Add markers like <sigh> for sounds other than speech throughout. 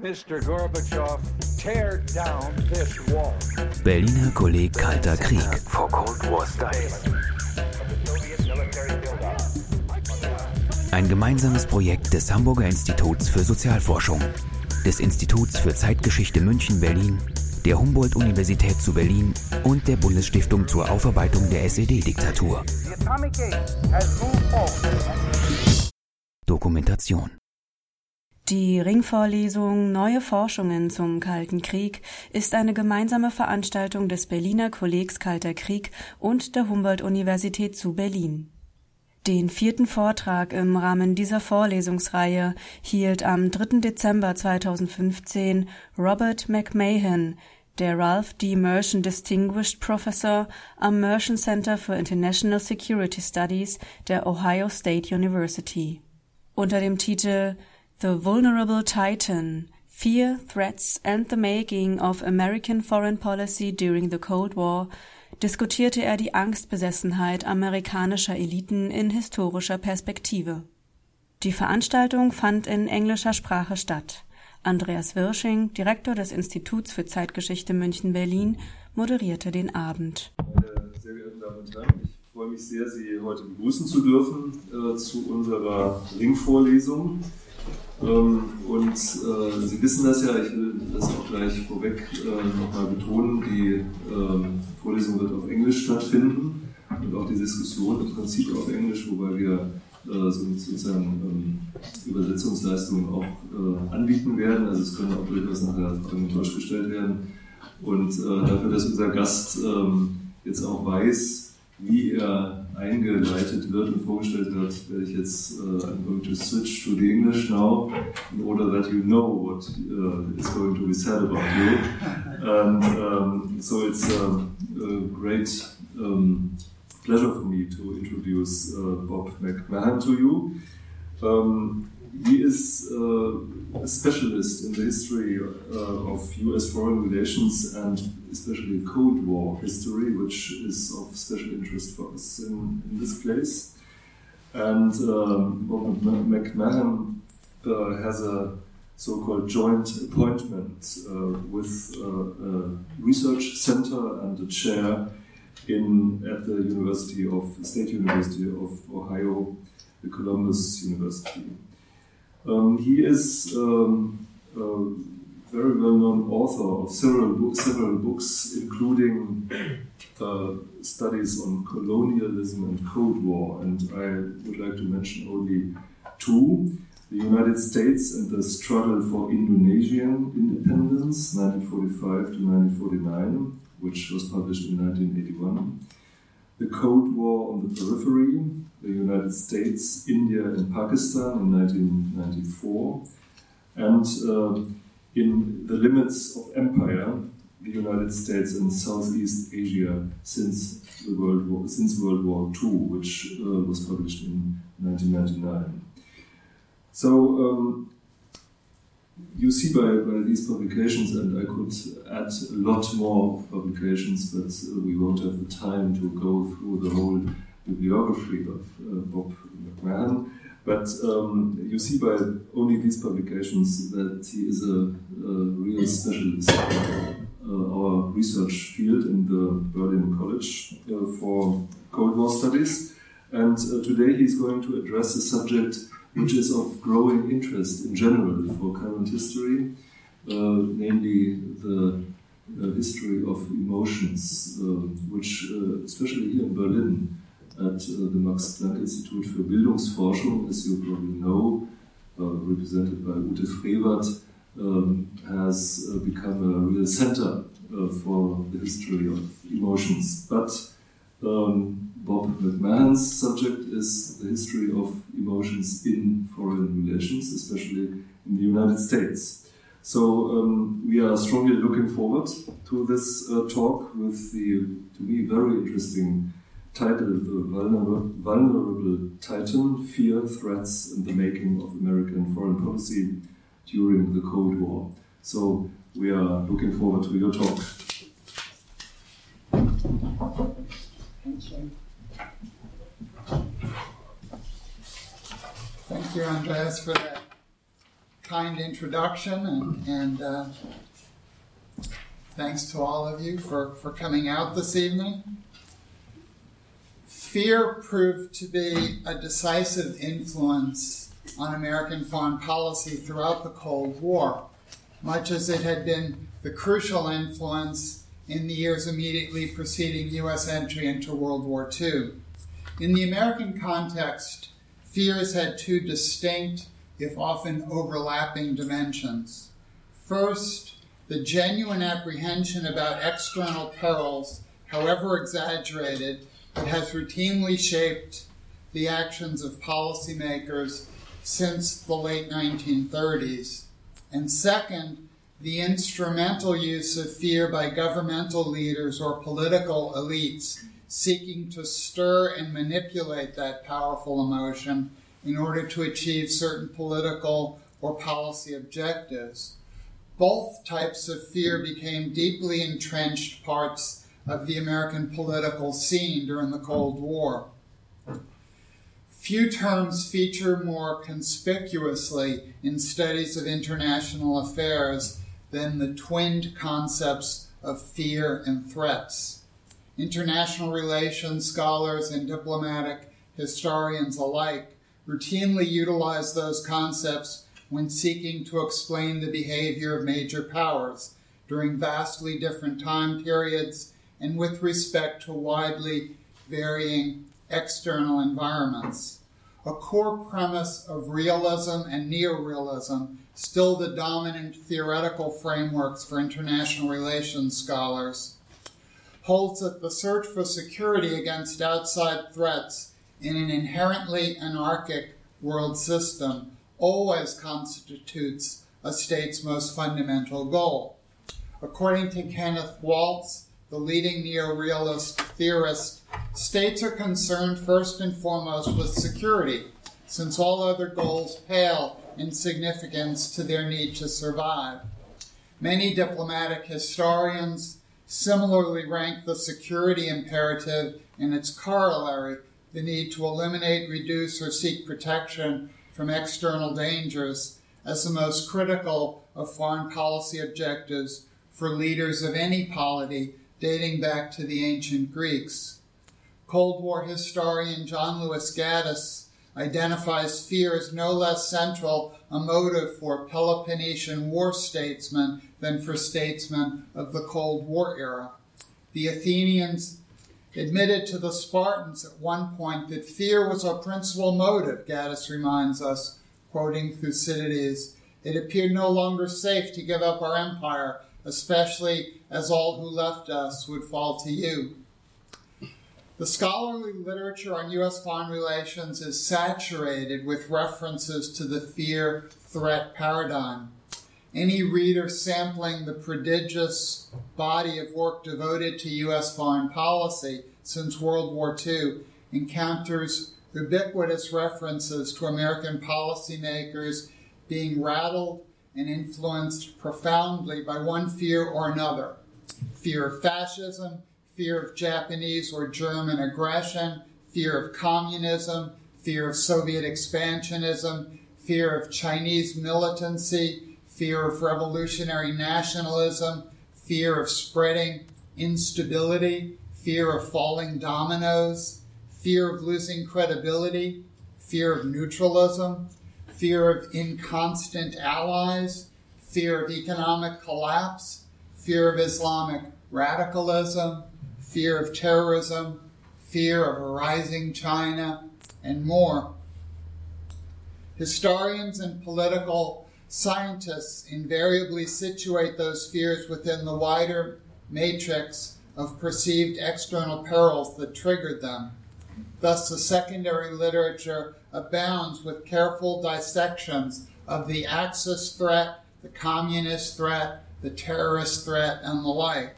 Mr. Gorbachev, tear down this wall. Berliner Kolleg Kalter Krieg. For Cold War Studies. Ein gemeinsames Projekt des Hamburger Instituts für Sozialforschung, des Instituts für Zeitgeschichte München-Berlin, der Humboldt-Universität zu Berlin und der Bundesstiftung zur Aufarbeitung der SED-Diktatur. Dokumentation. Die Ringvorlesung Neue Forschungen zum Kalten Krieg ist eine gemeinsame Veranstaltung des Berliner Kollegs Kalter Krieg und der Humboldt-Universität zu Berlin. Den vierten Vortrag im Rahmen dieser Vorlesungsreihe hielt am 3. Dezember 2015 Robert McMahon, der Ralph D. Mershon Distinguished Professor am Mershon Center for International Security Studies der Ohio State University. Unter dem Titel The Vulnerable Titan Fear, Threats and the Making of American Foreign Policy During the Cold War diskutierte er die Angstbesessenheit amerikanischer Eliten in historischer Perspektive. Die Veranstaltung fand in englischer Sprache statt. Andreas Wirsching, Direktor des Instituts für Zeitgeschichte München-Berlin, moderierte den Abend. Sehr geehrten Damen und Herren, ich freue mich sehr, Sie heute begrüßen zu dürfen äh, zu unserer Ringvorlesung. Ähm, und äh, Sie wissen das ja, ich will das auch gleich vorweg äh, nochmal betonen, die äh, Vorlesung wird auf Englisch stattfinden und auch die Diskussion im Prinzip auf Englisch, wobei wir äh, sozusagen ähm, Übersetzungsleistungen auch äh, anbieten werden. Also es können auch durchaus nachher Fragen in Deutsch gestellt werden. Und äh, dafür, dass unser Gast ähm, jetzt auch weiß, wie er eingeleitet wird und vorgestellt wird, werde ich jetzt uh, I'm going to switch to the English now in order that you know what uh, is going to be said about you. And um, so it's um, a great um, pleasure for me to introduce uh, Bob McMahon to you. Um, he is uh, a specialist in the history uh, of US foreign relations and especially Cold War history, which is of special interest for us in, in this place. And um, Bob McMahon uh, has a so called joint appointment uh, with uh, a research center and a chair in, at the University of State University of Ohio, the Columbus University. Um, he is um, a very well-known author of several, several books, including uh, studies on colonialism and Cold War, and I would like to mention only two. The United States and the Struggle for Indonesian Independence, 1945 to 1949, which was published in 1981. The Cold War on the Periphery, the United States, India, and Pakistan in 1994, and uh, in the limits of empire, the United States and Southeast Asia since the World War, since World War II, which uh, was published in 1999. So um, you see by, by these publications, and I could add a lot more publications, but uh, we won't have the time to go through the whole bibliography of uh, Bob McMahon. But um, you see by only these publications that he is a, a real specialist in uh, our research field in the Berlin College uh, for Cold War Studies. And uh, today he's going to address a subject which is of growing interest in general for current history, uh, namely the uh, history of emotions, uh, which, especially here in Berlin, at the Max Planck Institute for Bildungsforschung, as you probably know, represented by Ute Frevert, um, has become a real center for the history of emotions. But um, Bob McMahon's subject is the history of emotions in foreign relations, especially in the United States. So um, we are strongly looking forward to this uh, talk with the, to me, very interesting title, The Vulnerable, Vulnerable Titan, Fear, Threats, and the Making of American Foreign Policy during the Cold War. So we are looking forward to your talk. Thank you. Thank you, Andreas, for that kind introduction, and, and uh, thanks to all of you for, for coming out this evening. Fear proved to be a decisive influence on American foreign policy throughout the Cold War, much as it had been the crucial influence in the years immediately preceding U.S. entry into World War II. In the American context, fears had two distinct, if often overlapping, dimensions. First, the genuine apprehension about external perils, however exaggerated, that has routinely shaped the actions of policymakers since the late 1930s. And second, the instrumental use of fear by governmental leaders or political elites seeking to stir and manipulate that powerful emotion in order to achieve certain political or policy objectives. Both types of fear became deeply entrenched parts of the American political scene during the Cold War. Few terms feature more conspicuously in studies of international affairs than the twinned concepts of fear and threats. International relations scholars and diplomatic historians alike routinely utilize those concepts when seeking to explain the behavior of major powers during vastly different time periods and with respect to widely varying external environments. A core premise of realism and neorealism, still the dominant theoretical frameworks for international relations scholars, holds that the search for security against outside threats in an inherently anarchic world system always constitutes a state's most fundamental goal. According to Kenneth Waltz, the leading neorealist theorist, states are concerned first and foremost with security, since all other goals pale in significance to their need to survive. Many diplomatic historians similarly rank the security imperative and its corollary, the need to eliminate, reduce, or seek protection from external dangers, as the most critical of foreign policy objectives for leaders of any polity dating back to the ancient Greeks. Cold War historian John Lewis Gaddis identifies fear as no less central a motive for Peloponnesian war statesmen than for statesmen of the Cold War era. The Athenians admitted to the Spartans at one point that fear was our principal motive, Gaddis reminds us, quoting Thucydides. It appeared no longer safe to give up our empire, especially as all who left us would fall to you. The scholarly literature on U.S. foreign relations is saturated with references to the fear threat paradigm. Any reader sampling the prodigious body of work devoted to U.S. foreign policy since World War II encounters ubiquitous references to American policymakers being rattled and influenced profoundly by one fear or another fear of fascism, fear of Japanese or German aggression, fear of communism, fear of Soviet expansionism, fear of Chinese militancy, fear of revolutionary nationalism, fear of spreading instability, fear of falling dominoes, fear of losing credibility, fear of neutralism, fear of inconstant allies, fear of economic collapse, fear of Islamic radicalism, fear of terrorism, fear of a rising China, and more. Historians and political scientists invariably situate those fears within the wider matrix of perceived external perils that triggered them. Thus, the secondary literature abounds with careful dissections of the Axis threat, the communist threat, the terrorist threat, and the like.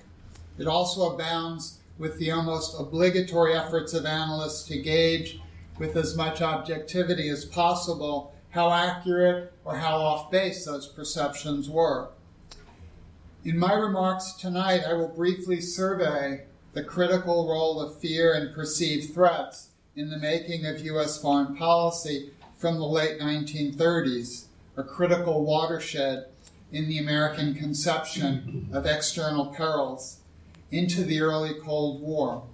It also abounds with the almost obligatory efforts of analysts to gauge with as much objectivity as possible how accurate or how off base those perceptions were. In my remarks tonight, I will briefly survey the critical role of fear and perceived threats in the making of U.S. foreign policy from the late 1930s, a critical watershed in the American conception of external perils into the early Cold War.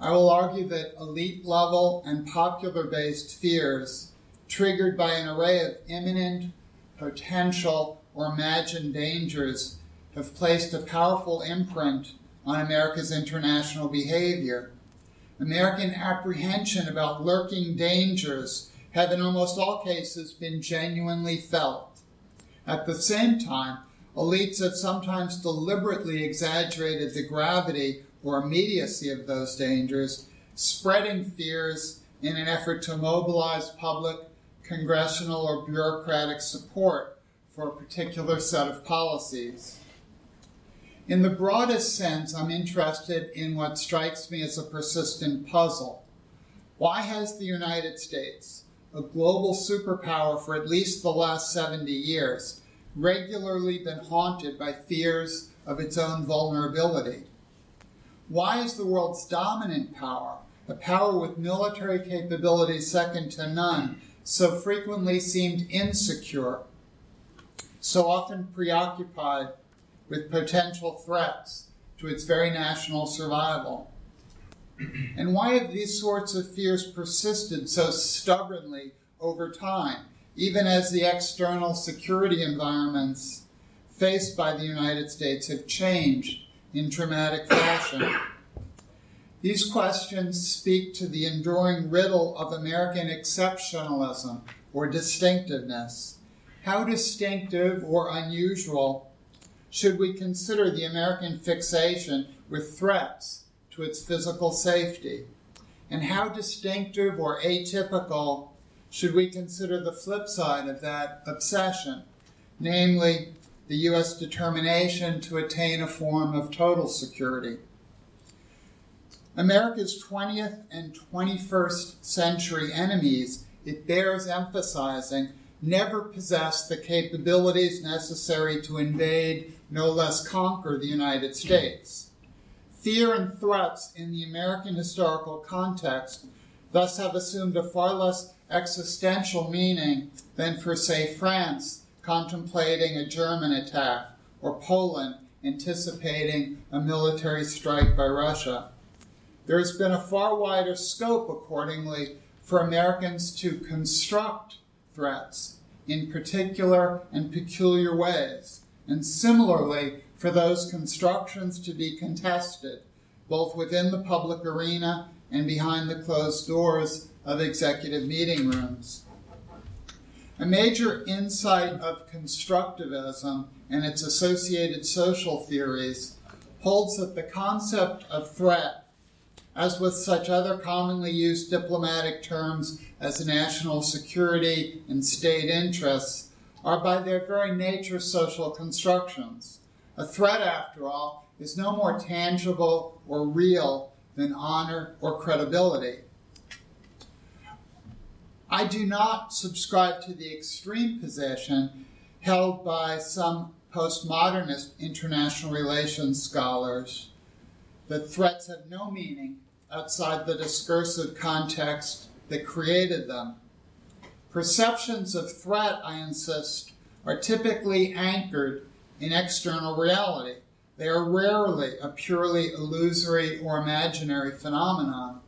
I will argue that elite level and popular based fears, triggered by an array of imminent, potential, or imagined dangers, have placed a powerful imprint on America's international behavior. American apprehension about lurking dangers have, in almost all cases, been genuinely felt. At the same time, elites have sometimes deliberately exaggerated the gravity or immediacy of those dangers, spreading fears in an effort to mobilize public, congressional, or bureaucratic support for a particular set of policies. In the broadest sense, I'm interested in what strikes me as a persistent puzzle. Why has the United States, a global superpower for at least the last 70 years, regularly been haunted by fears of its own vulnerability? Why is the world's dominant power, a power with military capabilities second to none, so frequently seemed insecure, so often preoccupied with potential threats to its very national survival? And why have these sorts of fears persisted so stubbornly over time, even as the external security environments faced by the United States have changed in dramatic fashion? These questions speak to the enduring riddle of American exceptionalism or distinctiveness. How distinctive or unusual should we consider the American fixation with threats to its physical safety? And how distinctive or atypical should we consider the flip side of that obsession, namely the U.S. determination to attain a form of total security? America's 20th and 21st century enemies, it bears emphasizing, never possessed the capabilities necessary to invade, no less conquer, the United States. Fear and threats in the American historical context thus have assumed a far less existential meaning than for, say, France contemplating a German attack or Poland anticipating a military strike by Russia. There has been a far wider scope, accordingly, for Americans to construct threats in particular and peculiar ways, and similarly for those constructions to be contested, both within the public arena and behind the closed doors of executive meeting rooms. A major insight of constructivism and its associated social theories holds that the concept of threat, as with such other commonly used diplomatic terms as national security and state interests, are by their very nature social constructions. A threat, after all, is no more tangible or real than honor or credibility. I do not subscribe to the extreme position held by some postmodernist international relations scholars that threats have no meaning outside the discursive context that created them. Perceptions of threat, I insist, are typically anchored in external reality. They are rarely a purely illusory or imaginary phenomenon.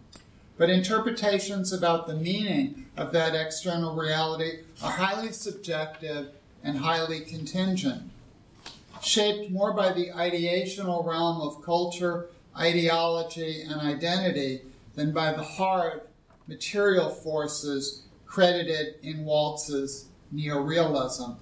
But interpretations about the meaning of that external reality are highly subjective and highly contingent, shaped more by the ideational realm of culture, ideology, and identity than by the hard material forces credited in Waltz's neorealism.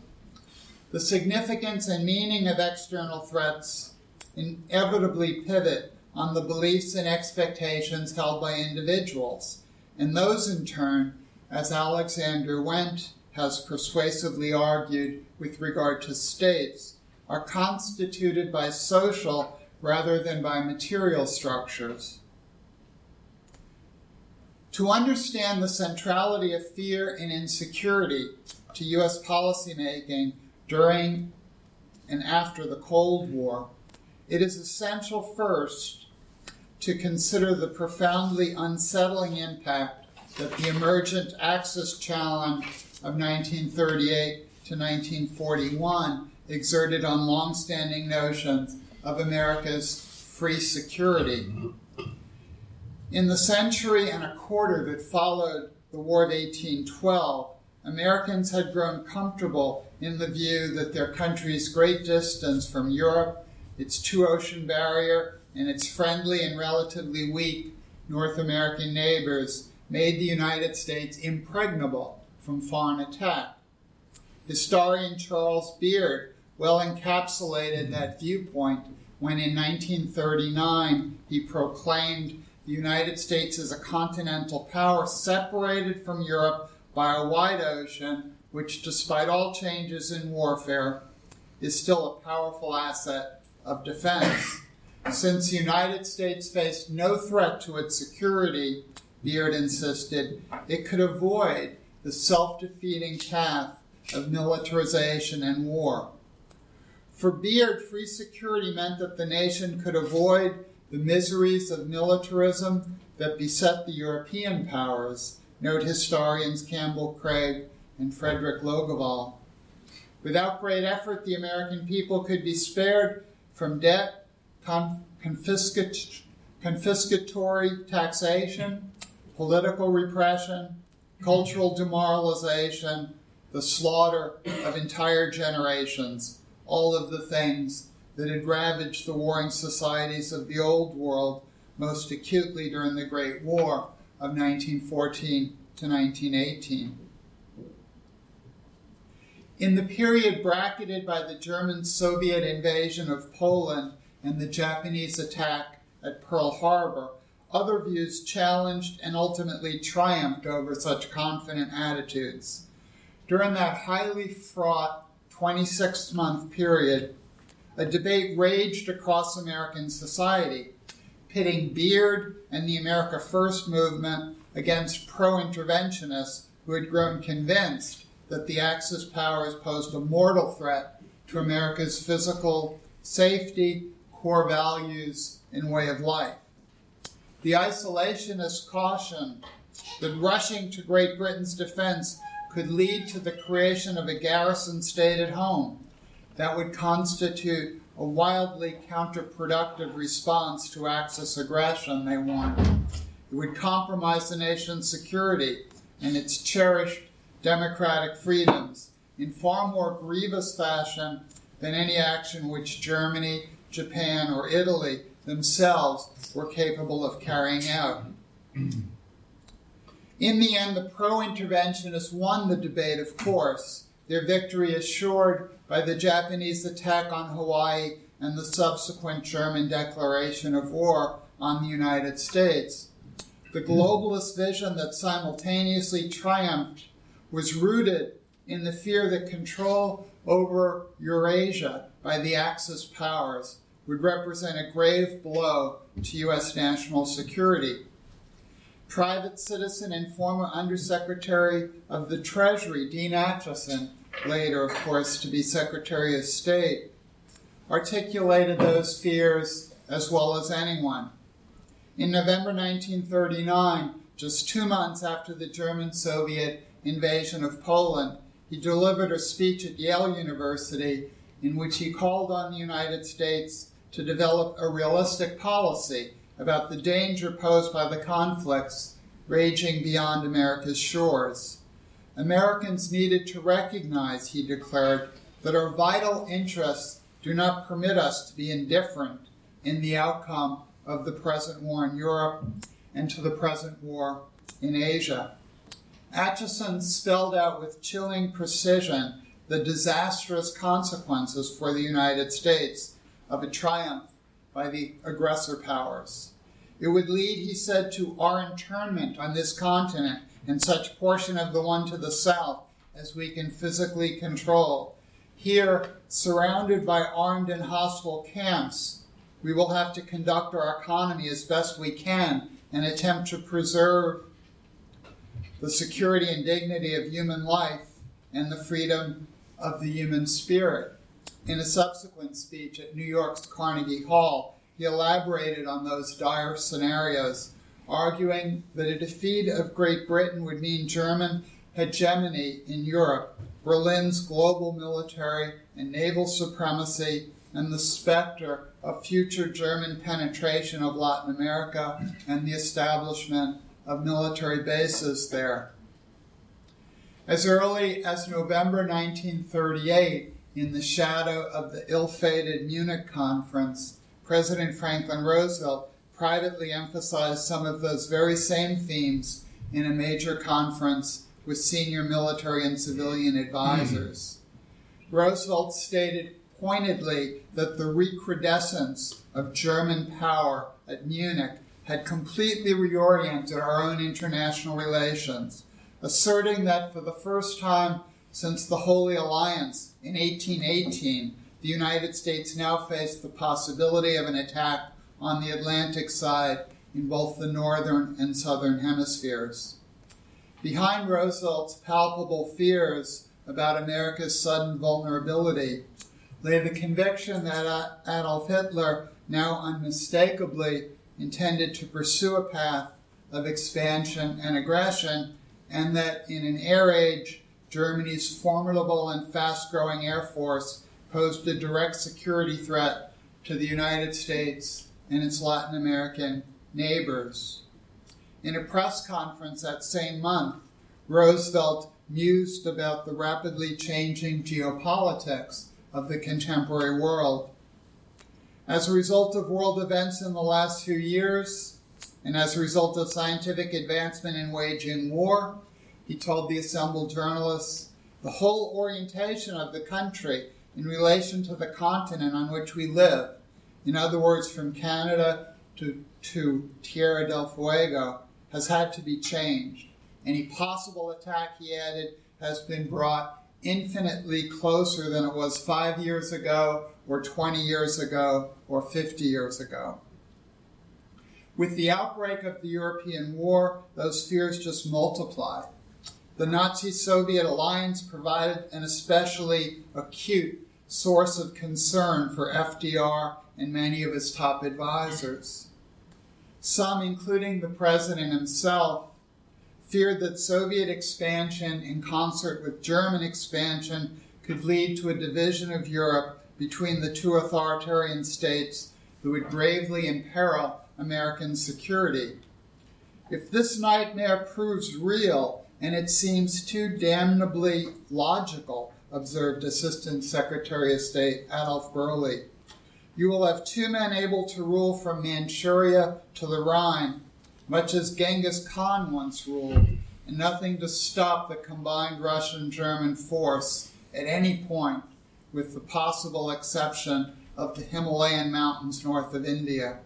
The significance and meaning of external threats inevitably pivot on the beliefs and expectations held by individuals, and those in turn, as Alexander Wendt has persuasively argued with regard to states, are constituted by social rather than by material structures. To understand the centrality of fear and insecurity to U.S. policymaking during and after the Cold War, it is essential first to consider the profoundly unsettling impact that the emergent Axis challenge of 1938 to to 1941 exerted on long-standing notions of America's free security. In the century and a quarter that followed the War of 1812, Americans had grown comfortable in the view that their country's great distance from Europe, its two ocean barrier, and its friendly and relatively weak North American neighbors made the United States impregnable from foreign attack. Historian Charles Beard well encapsulated mm-hmm. that viewpoint when in 1939 he proclaimed the United States as a continental power separated from Europe by a wide ocean, which, despite all changes in warfare, is still a powerful asset of defense. Since the United States faced no threat to its security, Beard insisted, it could avoid the self defeating path of militarization and war. For Beard, free security meant that the nation could avoid the miseries of militarism that beset the European powers, note historians Campbell Craig and Fredrik Logevall. Without great effort, the American people could be spared from debt, confiscat- confiscatory taxation, political repression, cultural demoralization, the slaughter of entire generations, all of the things that had ravaged the warring societies of the Old World most acutely during the Great War of 1914 to 1918. In the period bracketed by the German Soviet invasion of Poland and the Japanese attack at Pearl Harbor, other views challenged and ultimately triumphed over such confident attitudes. During that highly fraught 26 month period, a debate raged across American society, pitting Beard and the America First movement against pro interventionists who had grown convinced that the Axis powers posed a mortal threat to America's physical safety, core values, and way of life. The isolationist caution that rushing to Great Britain's defense could lead to the creation of a garrison state at home that would constitute a wildly counterproductive response to Axis aggression, they wanted. It would compromise the nation's security and its cherished democratic freedoms in far more grievous fashion than any action which Germany, Japan, or Italy themselves were capable of carrying out. In the end, the pro interventionists won the debate, of course, their victory assured by the Japanese attack on Hawaii and the subsequent German declaration of war on the United States. The globalist vision that simultaneously triumphed was rooted in the fear that control over Eurasia by the Axis powers would represent a grave blow to U.S. national security. Private citizen and former Undersecretary of the Treasury, Dean Acheson, later, of course, to be Secretary of State, articulated those fears as well as anyone. In November 1939, just two months after the German Soviet invasion of Poland, he delivered a speech at Yale University in which he called on the United States to develop a realistic policy about the danger posed by the conflicts raging beyond America's shores. Americans needed to recognize, he declared, that our vital interests do not permit us to be indifferent in the outcome of the present war in Europe and to the present war in Asia. Acheson spelled out with chilling precision the disastrous consequences for the United States of a triumph by the aggressor powers. It would lead, he said, to our internment on this continent and such portion of the one to the south as we can physically control. Here, surrounded by armed and hostile camps, we will have to conduct our economy as best we can and attempt to preserve the security and dignity of human life and the freedom of the human spirit. In a subsequent speech at New York's Carnegie Hall, he elaborated on those dire scenarios, arguing that a defeat of Great Britain would mean German hegemony in Europe Berlin's global military and naval supremacy, and the specter of future German penetration of Latin America and the establishment of military bases there. As early as November 1938, in the shadow of the ill fated Munich conference, President Franklin Roosevelt privately emphasized some of those very same themes in a major conference with senior military and civilian hmm. advisors. Roosevelt stated pointedly that the recrudescence of German power at Munich had completely reoriented our own international relations, asserting that for the first time since the Holy Alliance in 1818, the United States now faced the possibility of an attack on the Atlantic side in both the northern and southern hemispheres. Behind Roosevelt's palpable fears about America's sudden vulnerability lay the conviction that Adolf Hitler now unmistakably intended to pursue a path of expansion and aggression, and that in an air age, Germany's formidable and fast growing air force posed a direct security threat to the United States and its Latin American neighbors. In a press conference that same month, Roosevelt mused about the rapidly changing geopolitics of the contemporary world. As a result of world events in the last few years, and as a result of scientific advancement in waging war, he told the assembled journalists, the whole orientation of the country in relation to the continent on which we live, in other words, from Canada to, to Tierra del Fuego, has had to be changed. Any possible attack, he added, has been brought infinitely closer than it was five years ago, or 20 years ago, or 50 years ago. With the outbreak of the European War, those fears just multiplied. The Nazi Soviet alliance provided an especially acute source of concern for FDR and many of his top advisors. Some, including the president himself, feared that Soviet expansion in concert with German expansion could lead to a division of Europe between the two authoritarian states that would gravely imperil American security. If this nightmare proves real, and it seems too damnably logical, observed Assistant Secretary of State Adolf Berle, you will have two men able to rule from Manchuria to the Rhine much as Genghis Khan once ruled, and nothing to stop the combined Russian German force at any point, with the possible exception of the Himalayan mountains north of India.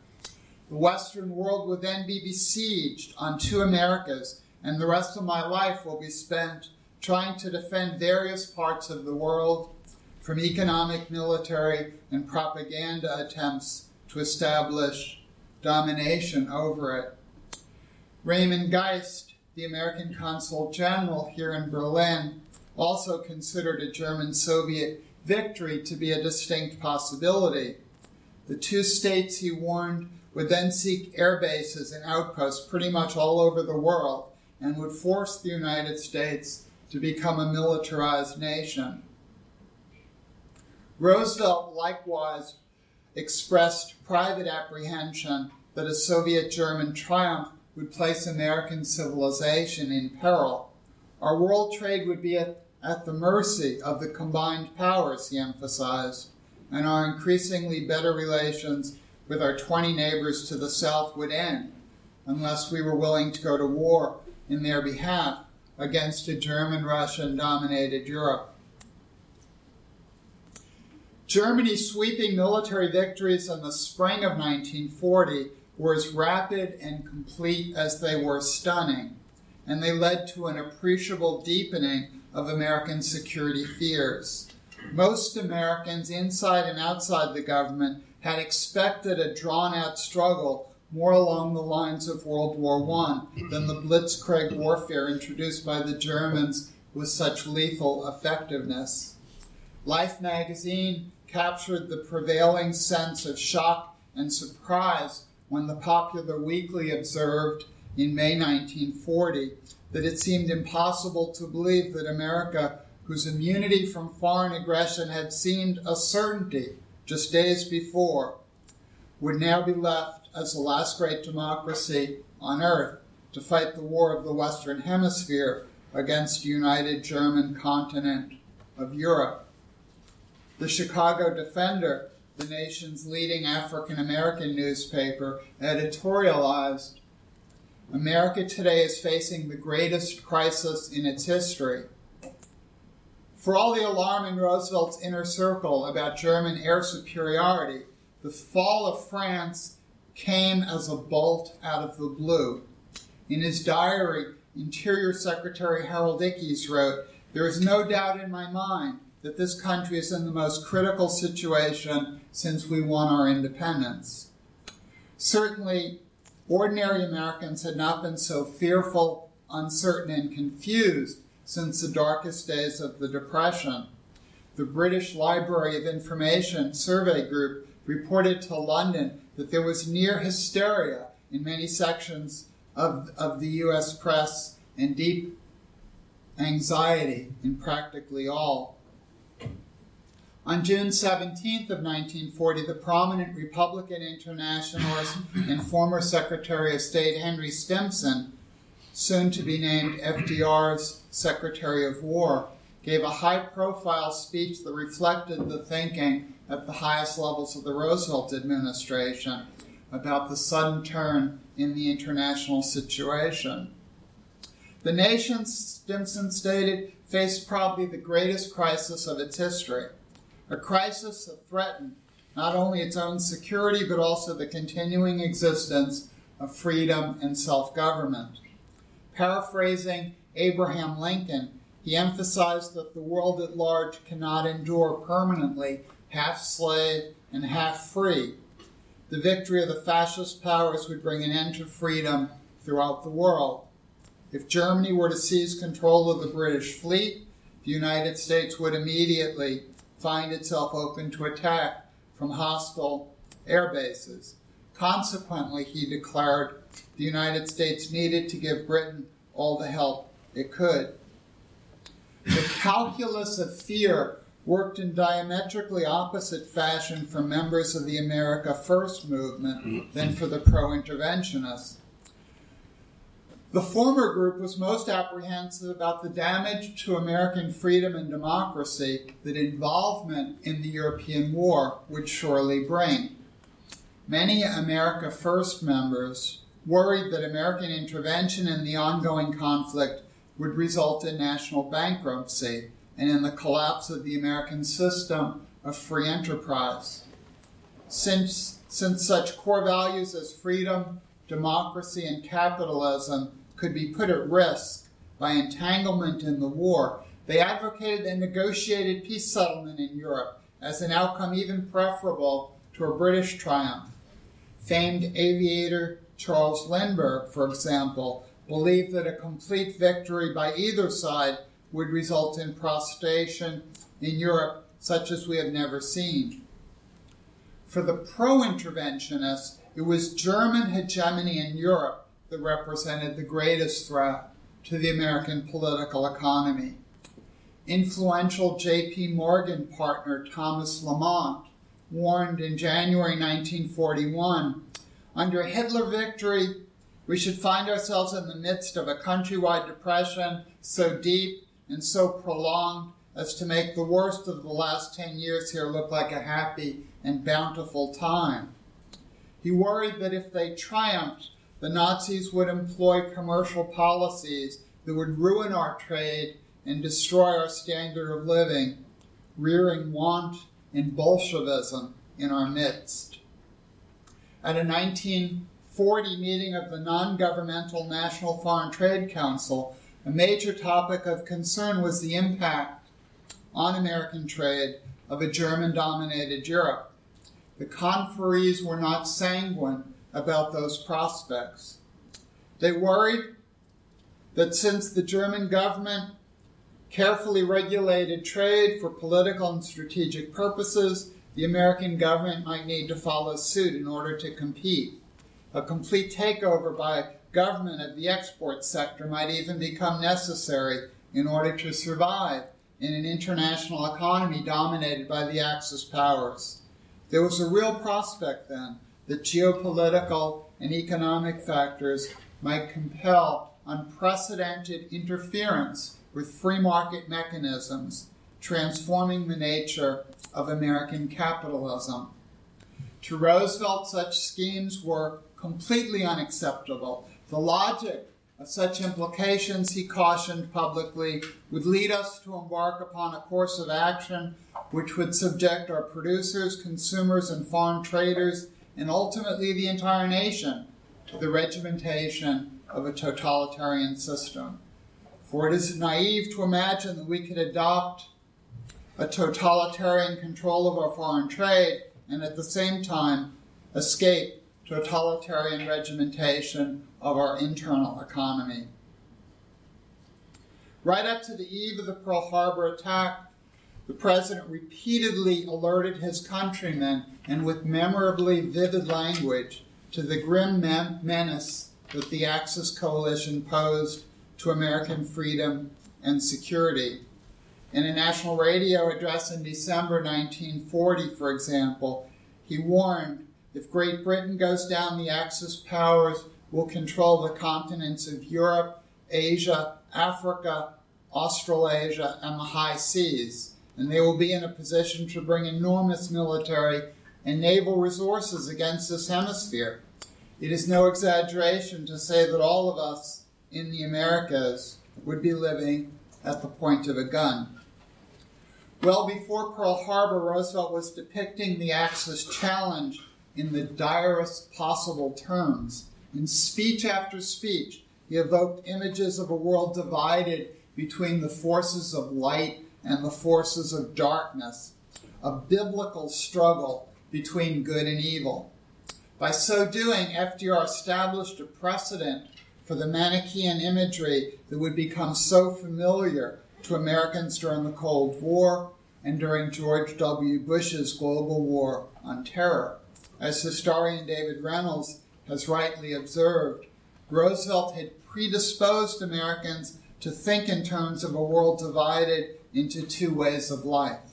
The Western world would then be besieged on two Americas, and the rest of my life will be spent trying to defend various parts of the world from economic, military, and propaganda attempts to establish domination over it. Raymond Geist, the American consul general here in Berlin, also considered a German Soviet victory to be a distinct possibility. The two states, he warned, would then seek air bases and outposts pretty much all over the world and would force the United States to become a militarized nation. Roosevelt likewise expressed private apprehension that a Soviet German triumph would place American civilization in peril. Our world trade would be at, at the mercy of the combined powers, he emphasized, and our increasingly better relations with our 20 neighbors to the south would end unless we were willing to go to war in their behalf against a German Russian dominated Europe. Germany's sweeping military victories in the spring of 1940 were as rapid and complete as they were stunning, and they led to an appreciable deepening of American security fears. Most Americans inside and outside the government had expected a drawn out struggle more along the lines of World War I than the blitzkrieg warfare introduced by the Germans with such lethal effectiveness. Life magazine captured the prevailing sense of shock and surprise when the Popular Weekly observed in May 1940 that it seemed impossible to believe that America whose immunity from foreign aggression had seemed a certainty just days before, would now be left as the last great democracy on earth to fight the war of the Western Hemisphere against the united German continent of Europe. The Chicago Defender, the nation's leading African American newspaper, editorialized America today is facing the greatest crisis in its history. For all the alarm in Roosevelt's inner circle about German air superiority, the fall of France came as a bolt out of the blue. In his diary, Interior Secretary Harold Ickes wrote, There is no doubt in my mind that this country is in the most critical situation since we won our independence. Certainly, ordinary Americans had not been so fearful, uncertain, and confused since the darkest days of the Depression. The British Library of Information Survey Group reported to London that there was near hysteria in many sections of, of the US press and deep anxiety in practically all. On June 17th of 1940, the prominent Republican internationalist and former Secretary of State Henry Stimson, soon to be named FDR's Secretary of War, gave a high profile speech that reflected the thinking at the highest levels of the Roosevelt administration about the sudden turn in the international situation. The nation, Stimson stated, faced probably the greatest crisis of its history a crisis that threatened not only its own security but also the continuing existence of freedom and self government. Paraphrasing Abraham Lincoln, he emphasized that the world at large cannot endure permanently half slave and half free. The victory of the fascist powers would bring an end to freedom throughout the world. If Germany were to seize control of the British fleet, the United States would immediately find itself open to attack from hostile air bases. Consequently, he declared the United States needed to give Britain all the help it could. The calculus of fear worked in diametrically opposite fashion for members of the America First movement than for the pro interventionists. The former group was most apprehensive about the damage to American freedom and democracy that involvement in the European war would surely bring. Many America First members worried that American intervention in the ongoing conflict would result in national bankruptcy and in the collapse of the American system of free enterprise. Since, since such core values as freedom, democracy, and capitalism could be put at risk by entanglement in the war, they advocated a negotiated peace settlement in Europe as an outcome even preferable to a British triumph. Famed aviator Charles Lindbergh, for example, believed that a complete victory by either side would result in prostration in Europe such as we have never seen. For the pro interventionists, it was German hegemony in Europe that represented the greatest threat to the American political economy. Influential J.P. Morgan partner Thomas Lamont warned in January 1941 under Hitler victory, we should find ourselves in the midst of a countrywide depression so deep and so prolonged as to make the worst of the last 10 years here look like a happy and bountiful time. He worried that if they triumphed, the Nazis would employ commercial policies that would ruin our trade and destroy our standard of living, rearing want and Bolshevism in our midst. At a 1940 meeting of the non governmental National Foreign Trade Council, a major topic of concern was the impact on American trade of a German dominated Europe. The conferees were not sanguine about those prospects. They worried that since the German government carefully regulated trade for political and strategic purposes, the American government might need to follow suit in order to compete. A complete takeover by government of the export sector might even become necessary in order to survive in an international economy dominated by the Axis powers. There was a real prospect then that geopolitical and economic factors might compel unprecedented interference with free market mechanisms, transforming the nature of American capitalism. To Roosevelt, such schemes were completely unacceptable. The logic of such implications, he cautioned publicly, would lead us to embark upon a course of action which would subject our producers, consumers, and foreign traders, and ultimately the entire nation, to the regimentation of a totalitarian system. For it is naive to imagine that we could adopt a totalitarian control of our foreign trade and at the same time escape totalitarian regimentation of our internal economy. Right up to the eve of the Pearl Harbor attack, the president repeatedly alerted his countrymen and with memorably vivid language to the grim menace that the Axis coalition posed to American freedom and security. In a national radio address in December 1940, for example, he warned if Great Britain goes down, the Axis powers will control the continents of Europe, Asia, Africa, Australasia, and the high seas. And they will be in a position to bring enormous military and naval resources against this hemisphere. It is no exaggeration to say that all of us in the Americas would be living at the point of a gun. Well before Pearl Harbor, Roosevelt was depicting the Axis challenge in the direst possible terms. In speech after speech, he evoked images of a world divided between the forces of light and the forces of darkness, a biblical struggle between good and evil. By so doing, FDR established a precedent for the Manichaean imagery that would become so familiar to Americans during the Cold War and during George W. Bush's global war on terror. As historian David Reynolds has rightly observed, Roosevelt had predisposed Americans to think in terms of a world divided into two ways of life.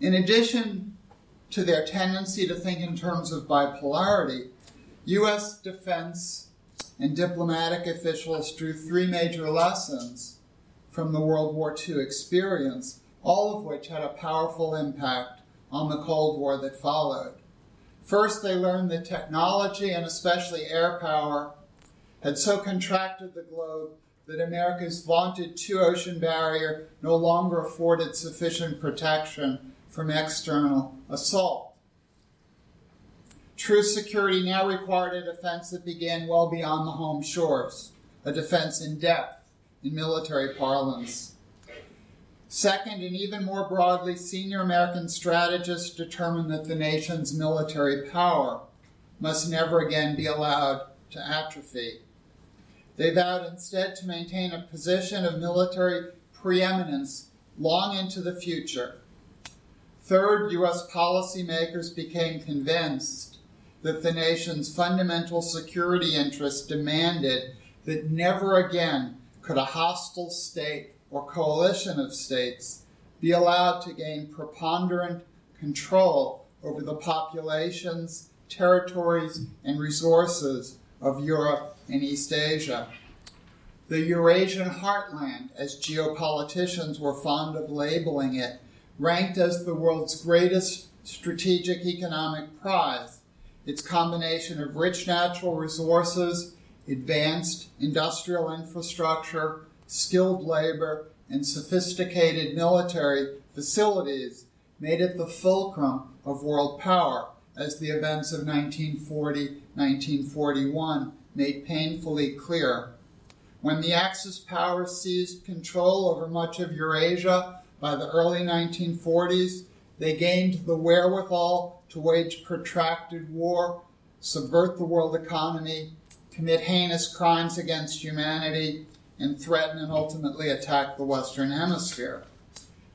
In addition to their tendency to think in terms of bipolarity, U.S. defense and diplomatic officials drew three major lessons from the World War II experience, all of which had a powerful impact on the Cold War that followed. First, they learned that technology, and especially air power, had so contracted the globe that America's vaunted two ocean barrier no longer afforded sufficient protection from external assault. True security now required a defense that began well beyond the home shores, a defense in depth in military parlance. Second, and even more broadly, senior American strategists determined that the nation's military power must never again be allowed to atrophy. They vowed instead to maintain a position of military preeminence long into the future. Third, U.S. policymakers became convinced that the nation's fundamental security interests demanded that never again could a hostile state or coalition of states be allowed to gain preponderant control over the populations, territories, and resources of Europe and East Asia? The Eurasian heartland, as geopoliticians were fond of labeling it, ranked as the world's greatest strategic economic prize. Its combination of rich natural resources advanced industrial infrastructure, skilled labor, and sophisticated military facilities made it the fulcrum of world power, as the events of 1940 1941 made painfully clear. When the Axis powers seized control over much of Eurasia by the early 1940s, they gained the wherewithal to wage protracted war, subvert the world economy, commit heinous crimes against humanity, and threaten and ultimately attack the Western Hemisphere.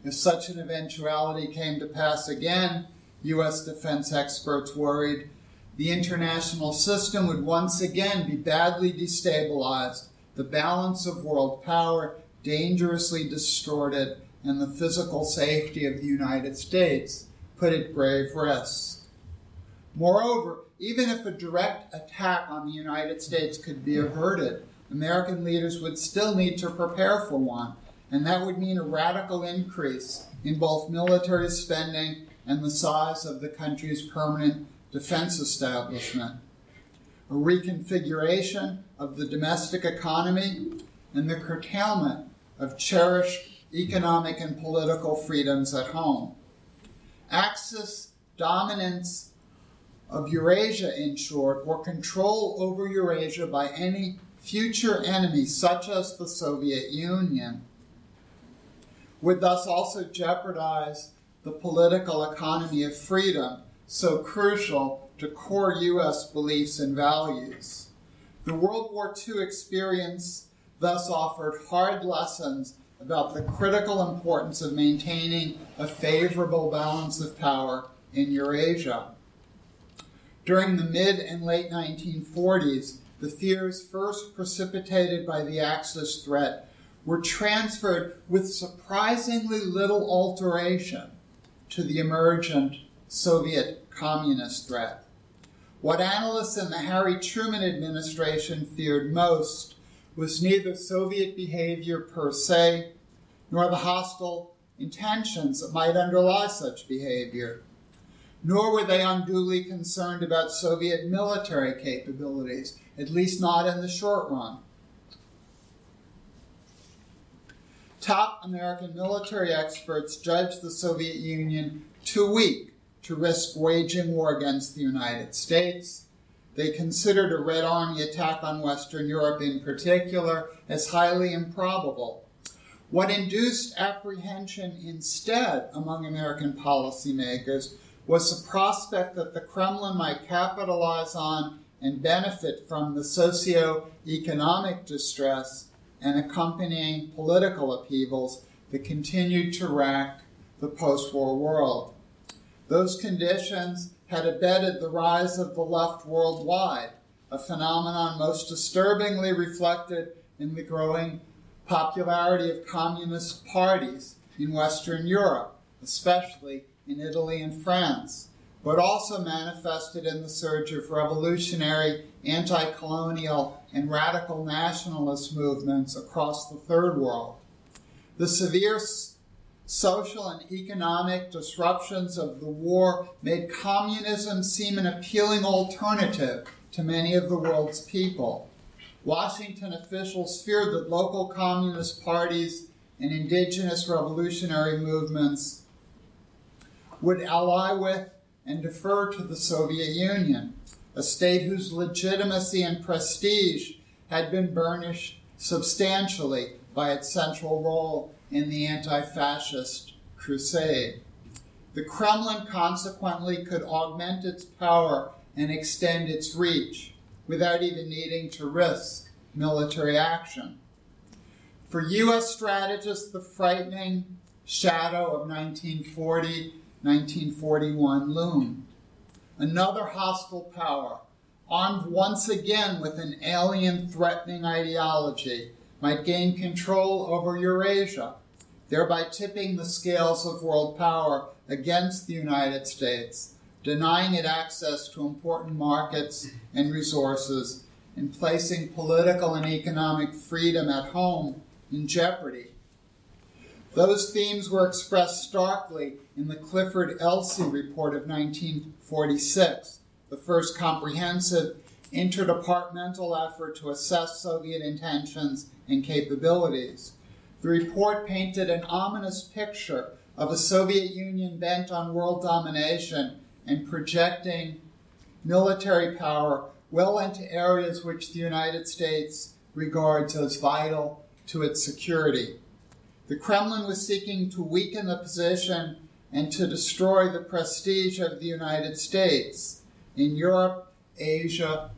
If such an eventuality came to pass again, U.S. defense experts worried the international system would once again be badly destabilized, the balance of world power dangerously distorted and the physical safety of the United States put at grave risk. Moreover, even if a direct attack on the United States could be averted, American leaders would still need to prepare for one, and that would mean a radical increase in both military spending and the size of the country's permanent defense establishment, a reconfiguration of the domestic economy, and the curtailment of cherished economic and political freedoms at home. Axis dominance of Eurasia, in short, or control over Eurasia by any future enemies, such as the Soviet Union, would thus also jeopardize the political economy of freedom, so crucial to core U.S. beliefs and values. The World War II experience thus offered hard lessons about the critical importance of maintaining a favorable balance of power in Eurasia. During the mid and late 1940s, the fears first precipitated by the Axis threat were transferred with surprisingly little alteration to the emergent Soviet communist threat. What analysts in the Harry Truman administration feared most was neither Soviet behavior per se nor the hostile intentions that might underlie such behavior. Nor were they unduly concerned about Soviet military capabilities, at least not in the short run. Top American military experts judged the Soviet Union too weak to risk waging war against the United States. They considered a Red Army attack on Western Europe in particular as highly improbable. What induced apprehension instead among American policymakers was the prospect that the Kremlin might capitalize on and benefit from the socio-economic distress and accompanying political upheavals that continued to rack the post-war world. Those conditions had abetted the rise of the left worldwide, a phenomenon most disturbingly reflected in the growing popularity of communist parties in Western Europe, especially in Italy and France, but also manifested in the surge of revolutionary, anti colonial, and radical nationalist movements across the Third World. The severe social and economic disruptions of the war made communism seem an appealing alternative to many of the world's people. Washington officials feared that local communist parties and indigenous revolutionary movements would ally with and defer to the Soviet Union, a state whose legitimacy and prestige had been burnished substantially by its central role in the anti fascist crusade. The Kremlin consequently could augment its power and extend its reach without even needing to risk military action. For U.S. strategists, the frightening shadow of 1940 1941 loomed. Another hostile power, armed once again with an alien threatening ideology, might gain control over Eurasia, thereby tipping the scales of world power against the United States, denying it access to important markets and resources, and placing political and economic freedom at home in jeopardy. Those themes were expressed starkly in the Clifford Elsey Report of 1946, the first comprehensive interdepartmental effort to assess Soviet intentions and capabilities. The report painted an ominous picture of a Soviet Union bent on world domination and projecting military power well into areas which the United States regards as vital to its security. The Kremlin was seeking to weaken the position and to destroy the prestige of the United States in Europe, Asia,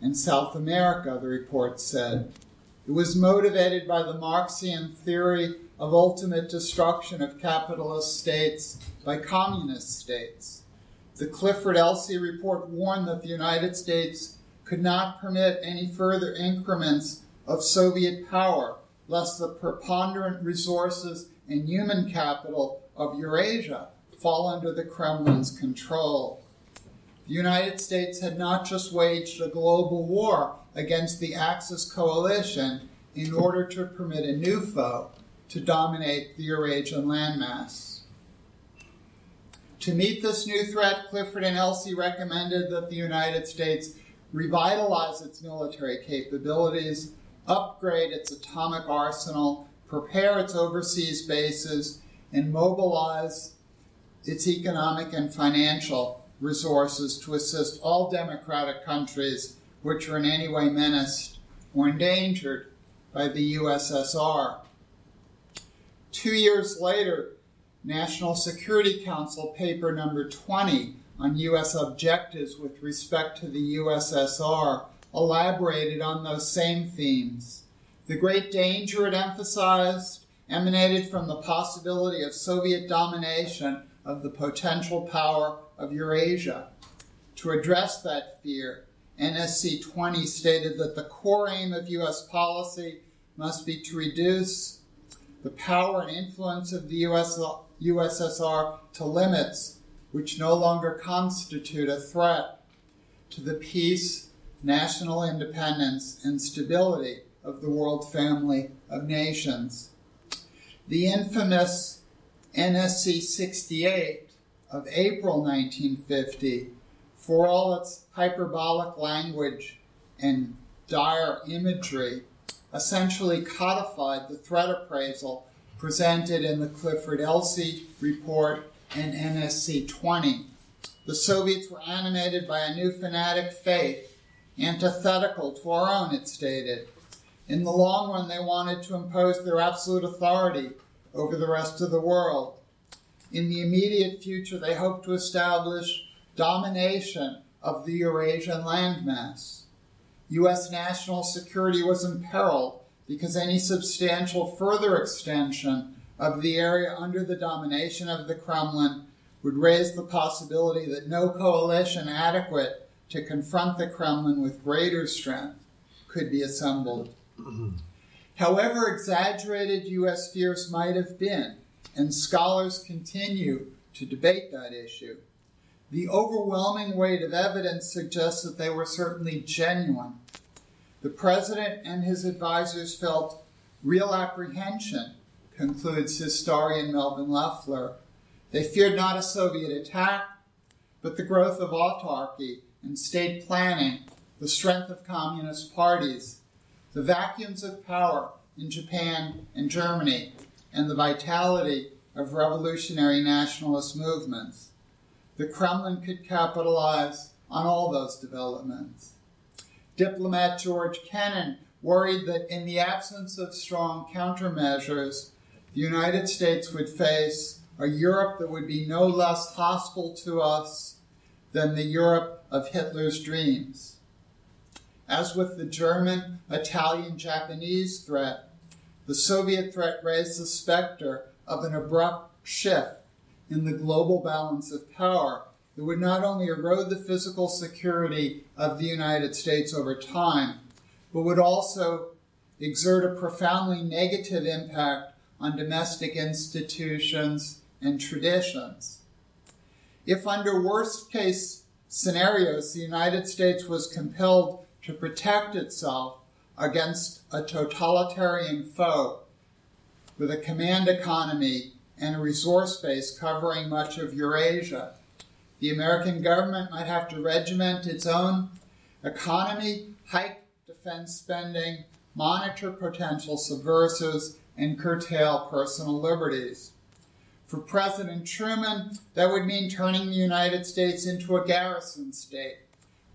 and South America, the report said. It was motivated by the Marxian theory of ultimate destruction of capitalist states by communist states. The Clifford Elsey report warned that the United States could not permit any further increments of Soviet power lest the preponderant resources and human capital of Eurasia fall under the Kremlin's control. The United States had not just waged a global war against the Axis coalition in order to permit a new foe to dominate the Eurasian landmass. To meet this new threat, Clifford and Elsey recommended that the United States revitalize its military capabilities, upgrade its atomic arsenal, prepare its overseas bases, and mobilize its economic and financial resources to assist all democratic countries which are in any way menaced or endangered by the USSR. Two years later, National Security Council paper number 20 on U.S. objectives with respect to the USSR elaborated on those same themes. The great danger it emphasized emanated from the possibility of Soviet domination of the potential power of Eurasia. To address that fear, NSC 20 stated that the core aim of U.S. policy must be to reduce the power and influence of the US, USSR to limits which no longer constitute a threat to the peace, national independence, and stability of the world family of nations. The infamous NSC 68 of April 1950, for all its hyperbolic language and dire imagery, essentially codified the threat appraisal presented in the Clifford Elsey report and NSC 20. The Soviets were animated by a new fanatic faith, antithetical to our own, it stated. In the long run, they wanted to impose their absolute authority over the rest of the world. In the immediate future, they hoped to establish domination of the Eurasian landmass. U.S. national security was imperiled because any substantial further extension of the area under the domination of the Kremlin would raise the possibility that no coalition adequate to confront the Kremlin with greater strength could be assembled. <clears throat> However exaggerated U.S. fears might have been, and scholars continue to debate that issue, the overwhelming weight of evidence suggests that they were certainly genuine. The president and his advisors felt real apprehension, concludes historian Melvin Leffler. They feared not a Soviet attack, but the growth of autarky and state planning, the strength of communist parties, the vacuums of power in Japan and Germany, and the vitality of revolutionary nationalist movements the Kremlin could capitalize on all those developments. Diplomat George Kennan worried that in the absence of strong countermeasures, the United States would face a Europe that would be no less hostile to us than the Europe of Hitler's dreams. As with the German, Italian, Japanese threat, the Soviet threat raised the specter of an abrupt shift in the global balance of power that would not only erode the physical security of the United States over time, but would also exert a profoundly negative impact on domestic institutions and traditions. If, under worst case scenarios, the United States was compelled to protect itself against a totalitarian foe with a command economy and a resource base covering much of Eurasia. The American government might have to regiment its own economy, hike defense spending, monitor potential subversives, and curtail personal liberties. For President Truman, that would mean turning the United States into a garrison state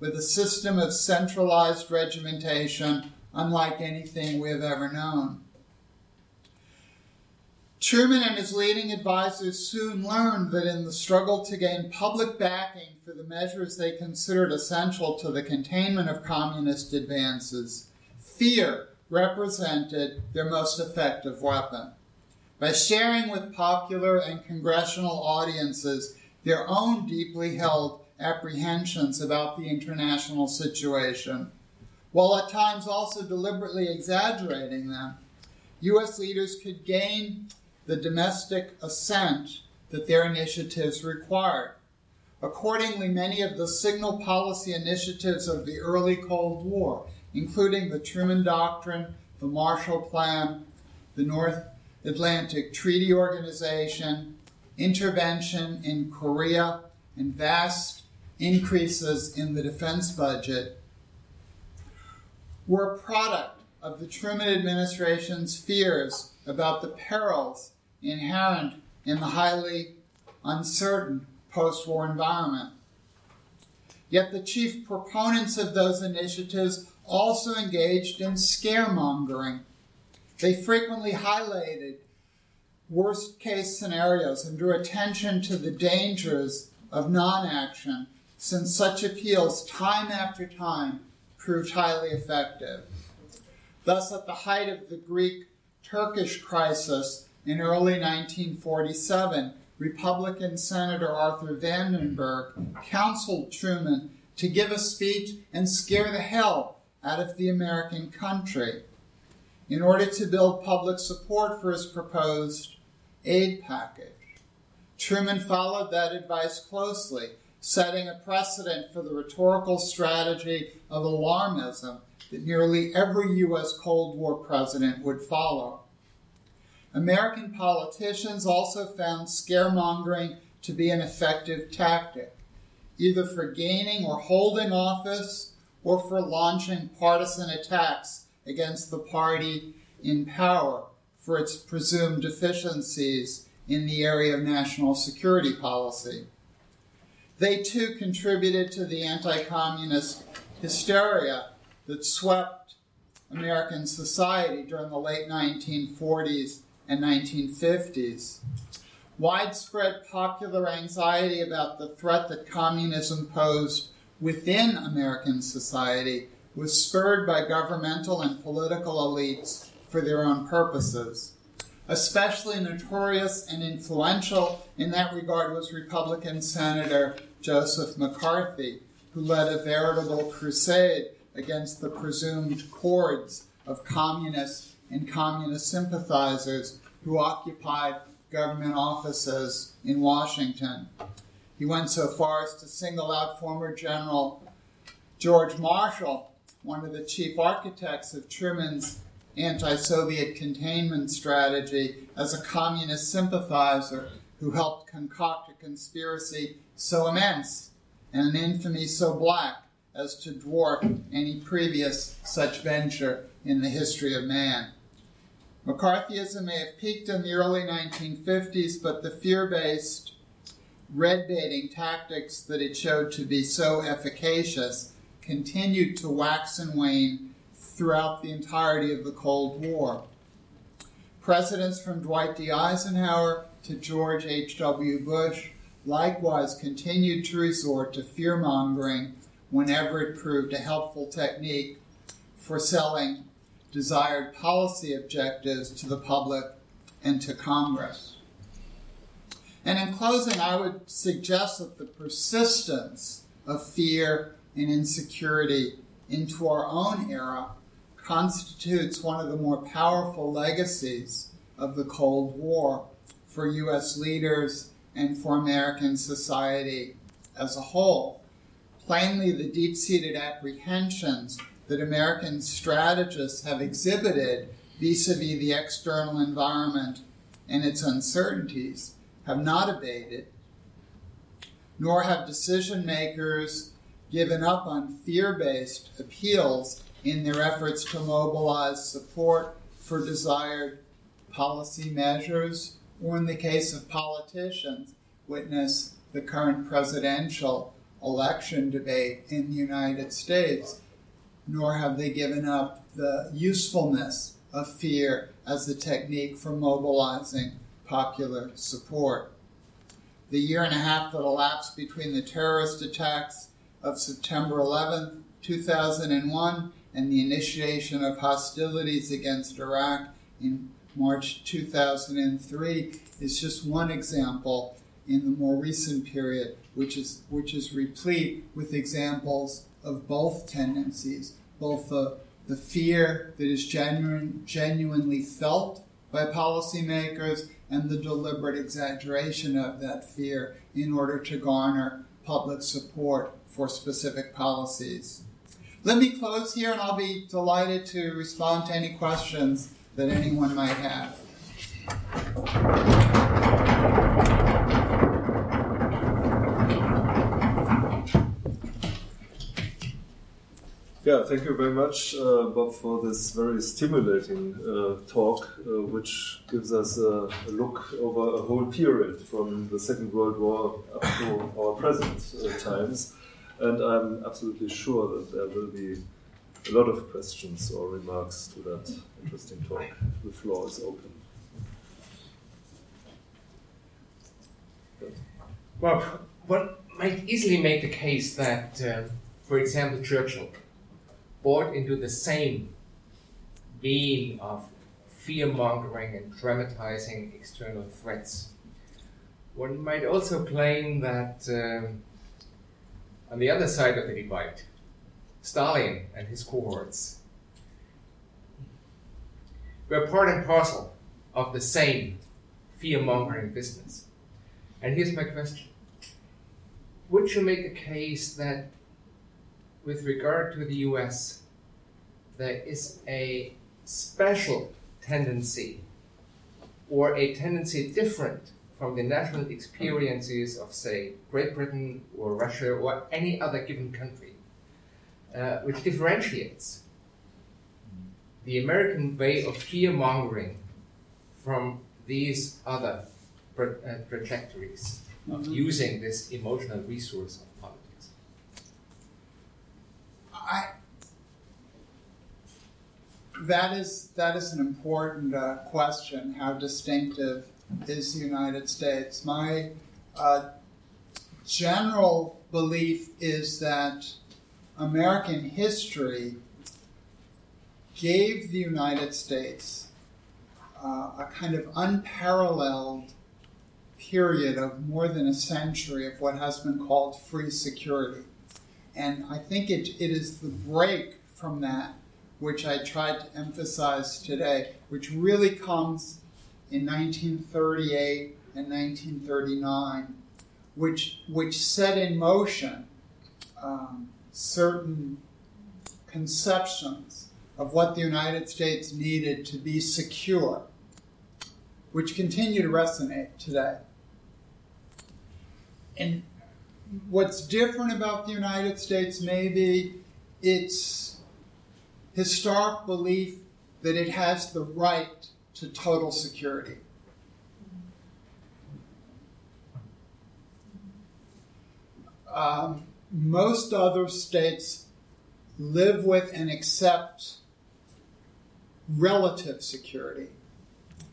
with a system of centralized regimentation unlike anything we have ever known. Truman and his leading advisors soon learned that in the struggle to gain public backing for the measures they considered essential to the containment of communist advances, fear represented their most effective weapon. By sharing with popular and congressional audiences their own deeply held apprehensions about the international situation, while at times also deliberately exaggerating them, U.S. leaders could gain the domestic assent that their initiatives required. Accordingly, many of the signal policy initiatives of the early Cold War, including the Truman Doctrine, the Marshall Plan, the North Atlantic Treaty Organization, intervention in Korea, and vast increases in the defense budget, were a product of the Truman administration's fears about the perils inherent in the highly uncertain post war environment. Yet the chief proponents of those initiatives also engaged in scaremongering. They frequently highlighted worst case scenarios and drew attention to the dangers of non action, since such appeals, time after time, proved highly effective. Thus, at the height of the Greek Turkish crisis in early 1947, Republican Senator Arthur Vandenberg counseled Truman to give a speech and scare the hell out of the American country in order to build public support for his proposed aid package. Truman followed that advice closely, setting a precedent for the rhetorical strategy of alarmism that nearly every U.S. Cold War president would follow. American politicians also found scaremongering to be an effective tactic, either for gaining or holding office or for launching partisan attacks against the party in power for its presumed deficiencies in the area of national security policy. They too contributed to the anti communist hysteria that swept American society during the late 1940s and 1950s. Widespread popular anxiety about the threat that communism posed within American society was spurred by governmental and political elites for their own purposes. Especially notorious and influential in that regard was Republican Senator Joseph McCarthy, who led a veritable crusade against the presumed hordes of communists and communist sympathizers who occupied government offices in Washington. He went so far as to single out former General George Marshall, one of the chief architects of Truman's anti Soviet containment strategy, as a communist sympathizer who helped concoct a conspiracy so immense and an infamy so black as to dwarf any previous such venture in the history of man. McCarthyism may have peaked in the early 1950s, but the fear based red baiting tactics that it showed to be so efficacious continued to wax and wane throughout the entirety of the Cold War. Presidents from Dwight D. Eisenhower to George H.W. Bush likewise continued to resort to fear mongering whenever it proved a helpful technique for selling desired policy objectives to the public and to Congress. And in closing, I would suggest that the persistence of fear and insecurity into our own era constitutes one of the more powerful legacies of the Cold War for U.S. leaders and for American society as a whole. Plainly, the deep seated apprehensions that American strategists have exhibited vis a vis the external environment and its uncertainties have not abated, nor have decision makers given up on fear based appeals in their efforts to mobilize support for desired policy measures, or in the case of politicians, witness the current presidential election debate in the United States nor have they given up the usefulness of fear as a technique for mobilizing popular support. The year and a half that elapsed between the terrorist attacks of September 11, 2001, and the initiation of hostilities against Iraq in March 2003 is just one example in the more recent period, which is, which is replete with examples of both tendencies, both the the fear that is genuine, genuinely felt by policymakers and the deliberate exaggeration of that fear in order to garner public support for specific policies. Let me close here and I'll be delighted to respond to any questions that anyone might have. Yeah, thank you very much, uh, Bob, for this very stimulating uh, talk, uh, which gives us a, a, look over a whole period from the Second World War up to our present uh, times. And I'm absolutely sure that there will be a lot of questions or remarks to that interesting talk. The floor is open. Well, one might easily make the case that, uh, for example, Churchill bought into the same vein of fear mongering and dramatizing external threats. One might also claim that um, on the other side of the divide, Stalin and his cohorts were part and parcel of the same fear mongering business. And here's my question Would you make the case that with regard to the US, there is a special tendency or a tendency different from the national experiences of, say, Great Britain or Russia or any other given country, uh, which differentiates the American way of fear mongering from these other uh, trajectories of mm-hmm. using this emotional resource of politics. I, that is that is an important uh, question. How distinctive is the United States? My uh, general belief is that American history gave the United States uh, a kind of unparalleled period of more than a century of what has been called free security. And I think it, it is the break from that which I tried to emphasize today, which really comes in 1938 and 1939, which, which set in motion um, certain conceptions of what the United States needed to be secure, which continue to resonate today. And what's different about the United States maybe its historic belief that it has the right to total security. Um, most other states live with and accept relative security.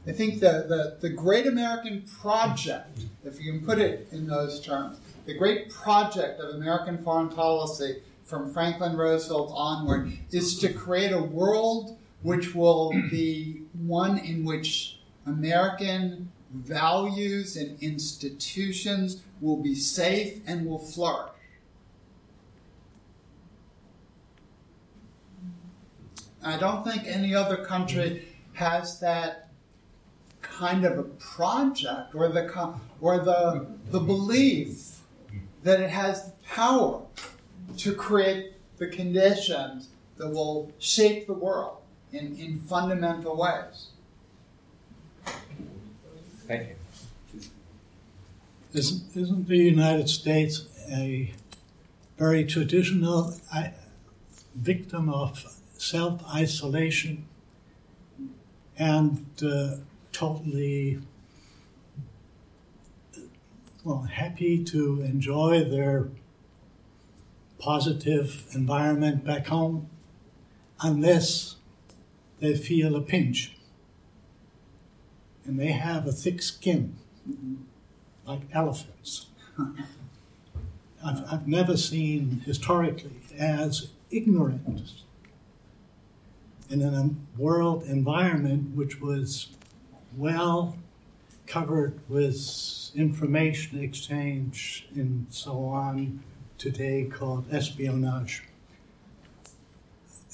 I think the, the, the great American project, if you can put it in those terms, the great project of American foreign policy from Franklin Roosevelt onward is to create a world which will be one in which American values and institutions will be safe and will flourish. I don't think any other country has that kind of a project or the or the the belief that it has the power to create the conditions that will shape the world in, in fundamental ways. Thank you. Isn't, isn't the United States a very traditional victim of self isolation and uh, totally well, happy to enjoy their positive environment back home unless they feel a pinch. And they have a thick skin, like elephants. <laughs> I've, I've never seen historically as ignorant in a world environment which was well covered with information exchange and so on today called espionage.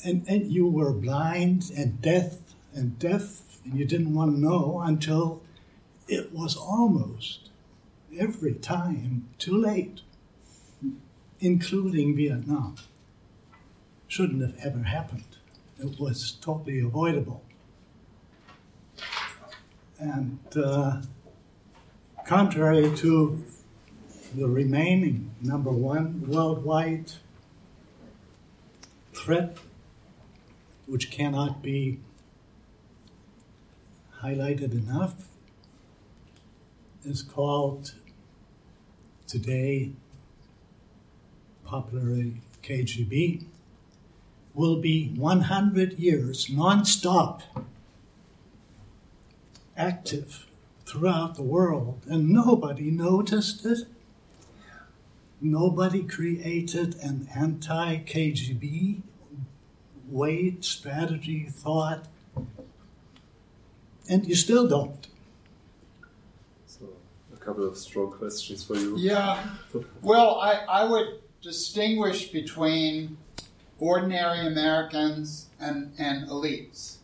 And, and you were blind and deaf and deaf, and you didn't want to know until it was almost every time too late, including Vietnam. Shouldn't have ever happened. It was totally avoidable. And uh, contrary to the remaining number one worldwide threat, which cannot be highlighted enough, is called today popularly KGB, will be 100 years non-stop active throughout the world, and nobody noticed it. Nobody created an anti KGB weight, strategy, thought, and you still don't. So, a couple of strong questions for you. Yeah. Well, I, I would distinguish between ordinary Americans and, and elites.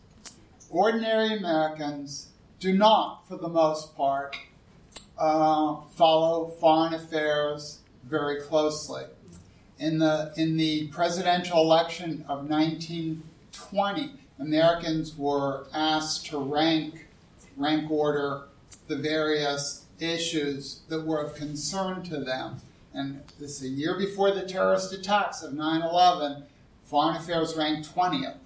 Ordinary Americans do not, for the most part, uh, follow foreign affairs very closely. In the, in the presidential election of 1920, Americans were asked to rank, rank order the various issues that were of concern to them. And this is a year before the terrorist attacks of 9 11, foreign affairs ranked 20th.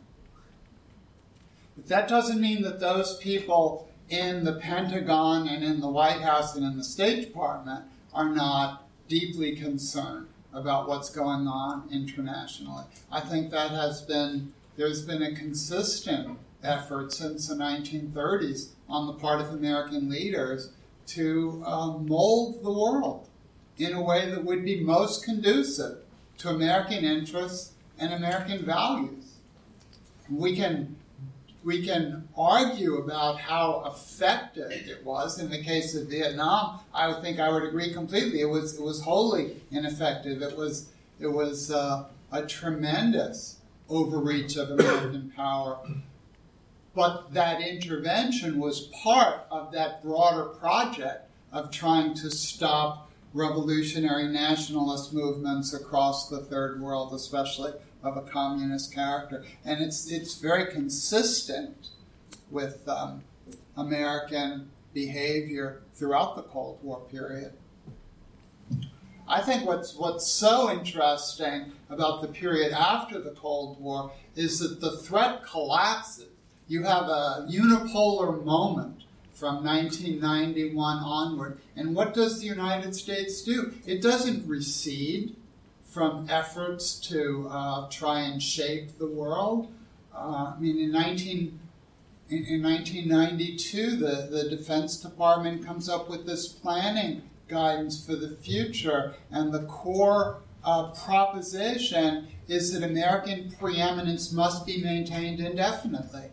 But that doesn't mean that those people in the Pentagon and in the White House and in the State Department are not deeply concerned about what's going on internationally. I think that has been, there's been a consistent effort since the 1930s on the part of American leaders to uh, mold the world in a way that would be most conducive to American interests and American values. We can we can argue about how effective it was. In the case of Vietnam, I would think I would agree completely. It was it was wholly ineffective. It was it was uh, a tremendous overreach of American <coughs> power. But that intervention was part of that broader project of trying to stop revolutionary nationalist movements across the third world, especially of a communist character, and it's it's very consistent with um, American behavior throughout the Cold War period. I think what's what's so interesting about the period after the Cold War is that the threat collapses. You have a unipolar moment from 1991 onward. And what does the United States do? It doesn't recede from efforts to uh, try and shape the world. Uh, I mean, in 19 in, in 1992, the, the Defense Department comes up with this planning guidance for the future, and the core uh, proposition is that American preeminence must be maintained indefinitely.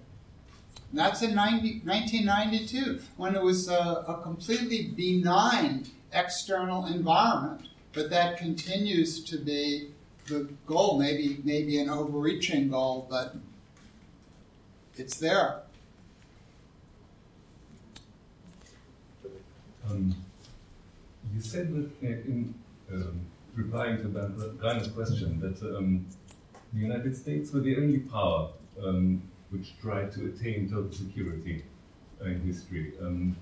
And that's in 90, 1992, when it was a, a completely benign external environment but that continues to be the goal. Maybe maybe an overreaching goal, but it's there. Um, you said that in um, replying to Rainer's question that um, the United States were the only power um, which tried to attain total security uh, in history. Um,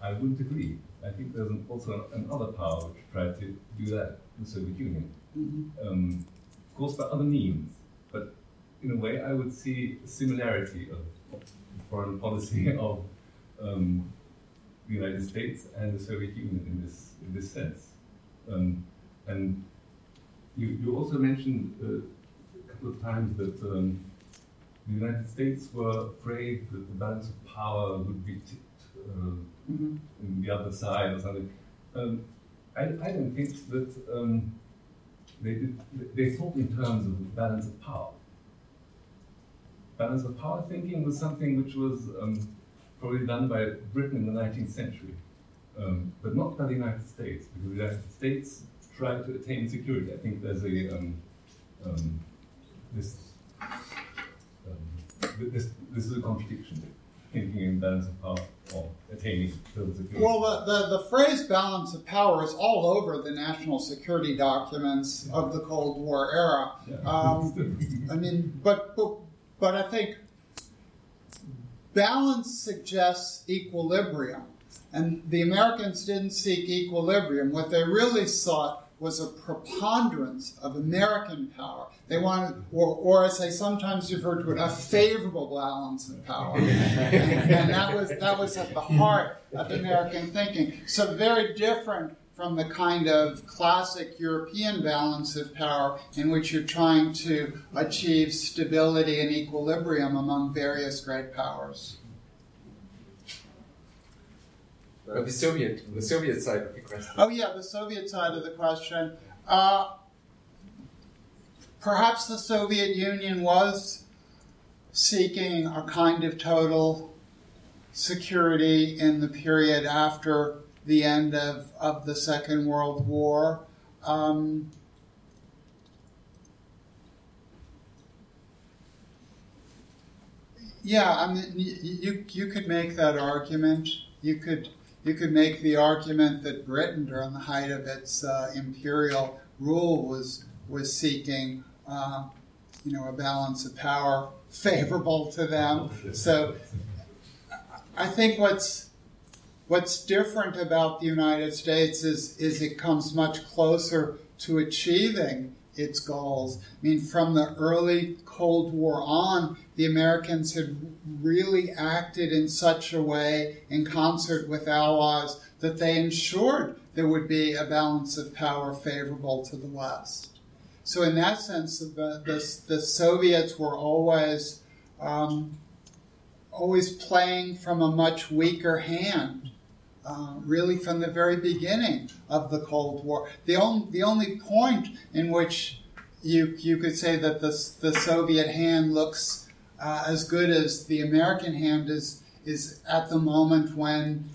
I wouldn't agree. I think there's an, also another power which tried to do that, the Soviet Union. Mm-hmm. Um, of course, by other means, but in a way, I would see a similarity of, of foreign policy <laughs> of um, the United States and the Soviet Union in this in this sense. Um, and you, you also mentioned uh, a couple of times that um, the United States were afraid that the balance of power would be tipped uh, mm-hmm. the other side or something. Um, I, I, don't think that um, they, did, they thought in terms of balance of power. Balance of power thinking was something which was um, probably done by Britain in the 19th century, um, but not by the United States, because the United States tried to attain security. I think there's a um, um, this this, this is a contradiction. Thinking in balance of power or attaining total security. Well, the, the, the phrase balance of power is all over the national security documents of the Cold War era. Um, I mean, but, but, but I think balance suggests equilibrium. And the Americans didn't seek equilibrium. What they really sought was a preponderance of American power. They wanted, or, or as they sometimes refer to it, a favorable balance of power. and, <laughs> and that was that was at the heart of American thinking. So very different from the kind of classic European balance of power in which you're trying to achieve stability and equilibrium among various great powers. The Soviet, the Soviet side of the question. Oh yeah, the Soviet side of the question. Uh, perhaps the Soviet Union was seeking a kind of total security in the period after the end of, of the Second World War. Um, yeah, I mean, you, you could make that argument. You could you could make the argument that Britain, during the height of its uh, imperial rule, was was seeking, uh, you know, a balance of power <laughs> favorable to them. So, I think what's what's different about the United States is is it comes much closer to achieving its goals. I mean, from the early Cold War on, the Americans had really acted in such a way in concert with allies that they ensured there would be a balance of power favorable to the West. So, in that sense, the, the, the Soviets were always um, always playing from a much weaker hand. Really, from the very beginning of the Cold War, the only the only point in which you you could say that the the Soviet hand looks uh, as good as the American hand is is at the moment when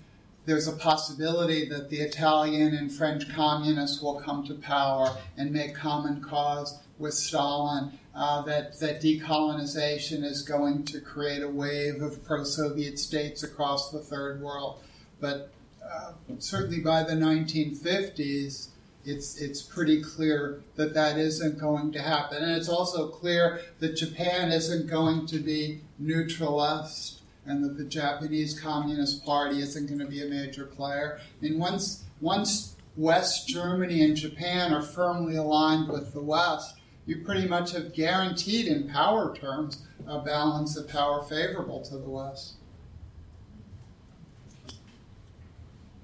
there's a possibility that the Italian and French communists will come to power and make common cause with Stalin. Uh, that that decolonization is going to create a wave of pro-Soviet states across the third world, but uh, certainly by the 1950s it's it's pretty clear that that isn't going to happen, and it's also clear that Japan isn't going to be neutralist, and that the Japanese Communist Party isn't going to be a major player. I mean, once once West Germany and Japan are firmly aligned with the West, you pretty much have guaranteed, in power terms, a balance of power favorable to the West.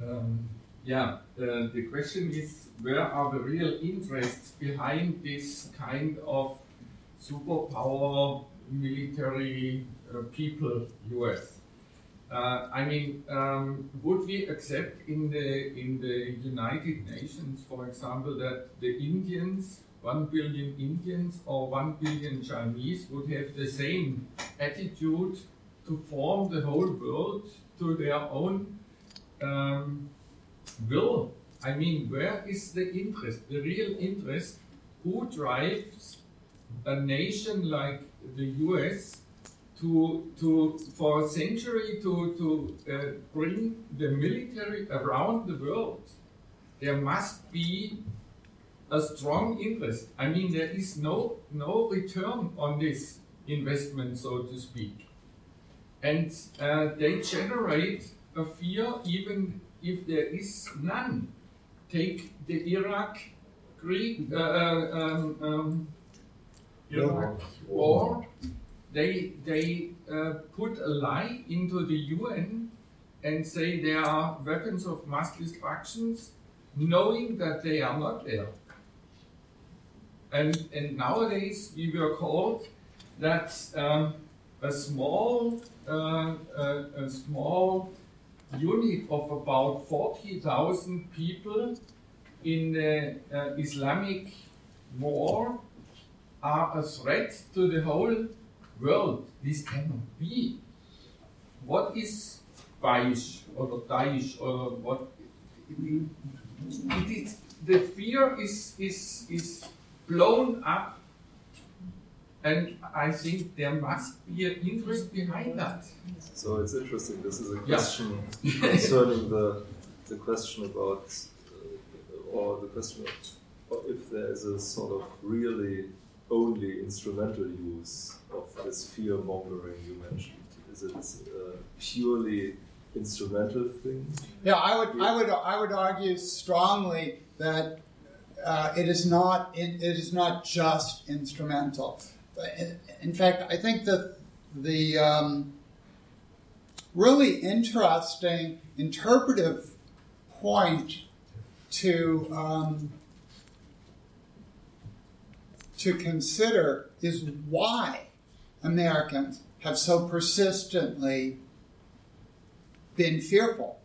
Um, yeah, uh, the question is where are the real interests behind this kind of superpower military uh, people, US? Uh, I mean, um, would we accept in the in the United Nations, for example, that the Indians, one billion Indians or one billion Chinese, would have the same attitude to form the whole world to their own um, will? I mean, where is the interest, the real interest? Who drives a nation like the US to, to for a century to, to uh, bring the military around the world? There must be a strong interest. I mean, there is no, no return on this investment, so to speak. And uh, they generate a fear even if there is none take the Iraq Greek uh, uh, um, um, Iraq war. They they uh, put a lie into the UN and say there are weapons of mass destructions, knowing that they are not there. And and nowadays we were called that um, a small uh, uh, a small unit of about 40,000 people in the uh, Islamic war are a threat to the whole world. This cannot be. What is Daesh or Daesh or what? The fear is, is, is blown up And I think there must be an interest behind that. So it's interesting. This is a Yeah. question concerning the the question about, uh, or the question of if there is a sort of really only instrumental use of this fear mongering you mentioned. Is it a purely instrumental thing? Yeah, I would, I would, I would argue strongly that uh, it is not, it, it is not just instrumental. In, fact, I think that the um, really interesting interpretive point to um, to consider is why Americans have so persistently been fearful.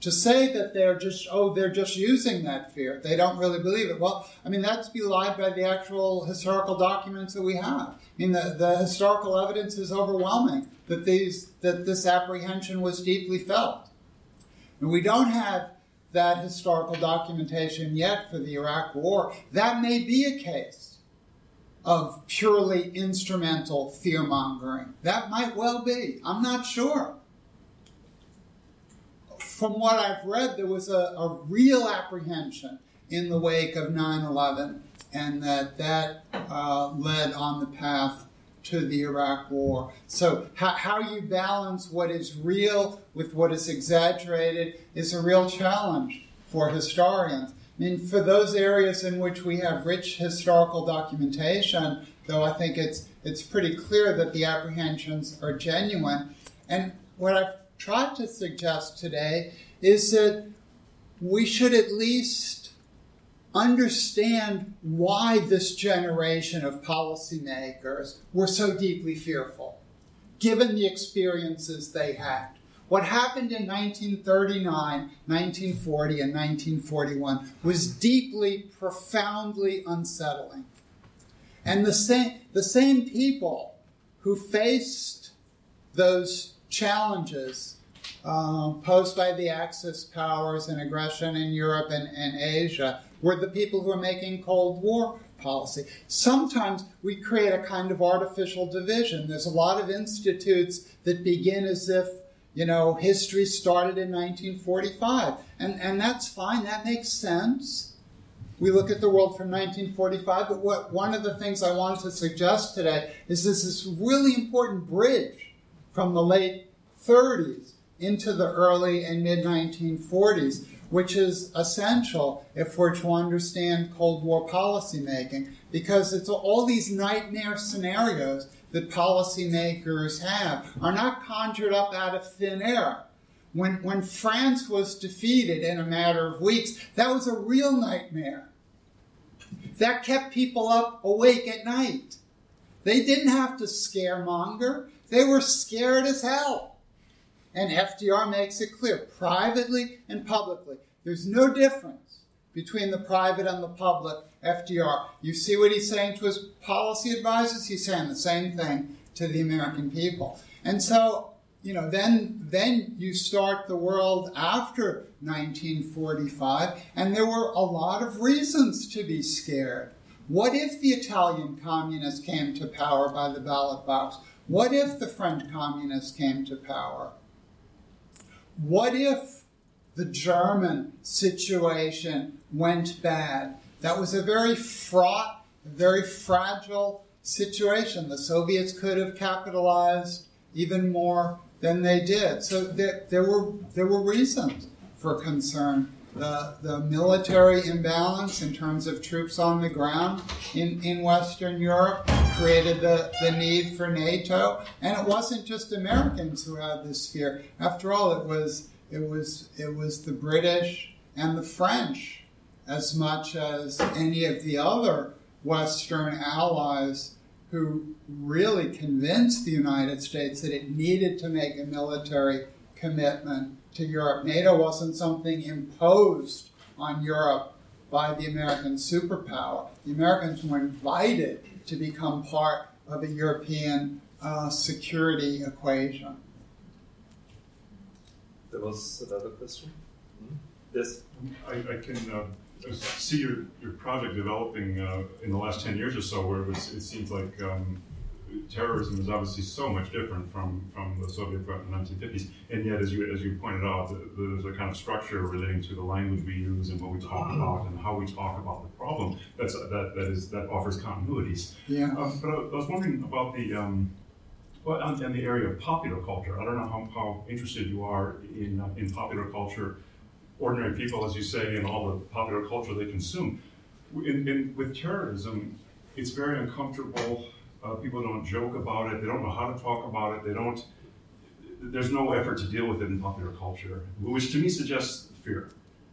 To say that they're just, oh, they're just using that fear, they don't really believe it. Well, I mean, that's belied by the actual historical documents that we have. I mean, the, the historical evidence is overwhelming that these that this apprehension was deeply felt. And we don't have that historical documentation yet for the Iraq War. That may be a case of purely instrumental fear mongering. That might well be. I'm not sure. From what I've read, there was a, a real apprehension in the wake of 9 11, and that that uh, led on the path to the Iraq War. So, how, how you balance what is real with what is exaggerated is a real challenge for historians. I mean, for those areas in which we have rich historical documentation, though I think it's it's pretty clear that the apprehensions are genuine. And what I've tried to suggest today is that we should at least understand why this generation of policymakers were so deeply fearful, given the experiences they had. What happened in 1939, 1940, and 1941 was deeply, profoundly unsettling. And the same, the same people who faced those challenges uh, posed by the Axis powers and aggression in Europe and, and Asia were the people who are making Cold War policy. Sometimes we create a kind of artificial division. There's a lot of institutes that begin as if you know, history started in 1945. And, and that's fine, that makes sense. We look at the world from 1945, but what, one of the things I wanted to suggest today is this, this really important bridge from the late 30s into the early and mid 1940s, which is essential if we're to understand Cold War policymaking, because it's all these nightmare scenarios that policymakers have are not conjured up out of thin air. When, when France was defeated in a matter of weeks, that was a real nightmare. That kept people up awake at night. They didn't have to scaremonger, they were scared as hell. And FDR makes it clear, privately and publicly. There's no difference between the private and the public FDR. You see what he's saying to his policy advisors? He's saying the same thing to the American people. And so, you know, then then you start the world after 1945, and there were a lot of reasons to be scared. What if the Italian communists came to power by the ballot box? What if the French communists came to power? What if the German situation went bad? That was a very fraught, very fragile situation. The Soviets could have capitalized even more than they did. So there, there were there were reasons for concern. The, the military imbalance in terms of troops on the ground in, in Western Europe created the, the need for NATO. And it wasn't just Americans who had this fear. After all, it was it was it was the British and the French as much as any of the other Western allies who really convinced the United States that it needed to make a military commitment to Europe. NATO wasn't something imposed on Europe by the American superpower. The Americans were invited to become part of a European uh, security equation. There was another question. Hmm? Yes. I, I can uh, see your, your project developing uh, in the last 10 years or so, where it, was, it seems like um, terrorism is obviously so much different from, from the Soviet threat in the 1950s. And yet, as you, as you pointed out, there's a kind of structure relating to the language we use and what we talk about and how we talk about the problem that's, that, that, is, that offers continuities. Yeah. Um, but I, I was wondering about the. Um, well, in the area of popular culture, I don't know how, how interested you are in, uh, in popular culture, ordinary people, as you say, and all the popular culture they consume. In, in, with terrorism, it's very uncomfortable. Uh, people don't joke about it. They don't know how to talk about it. They don't. There's no effort to deal with it in popular culture, which to me suggests fear.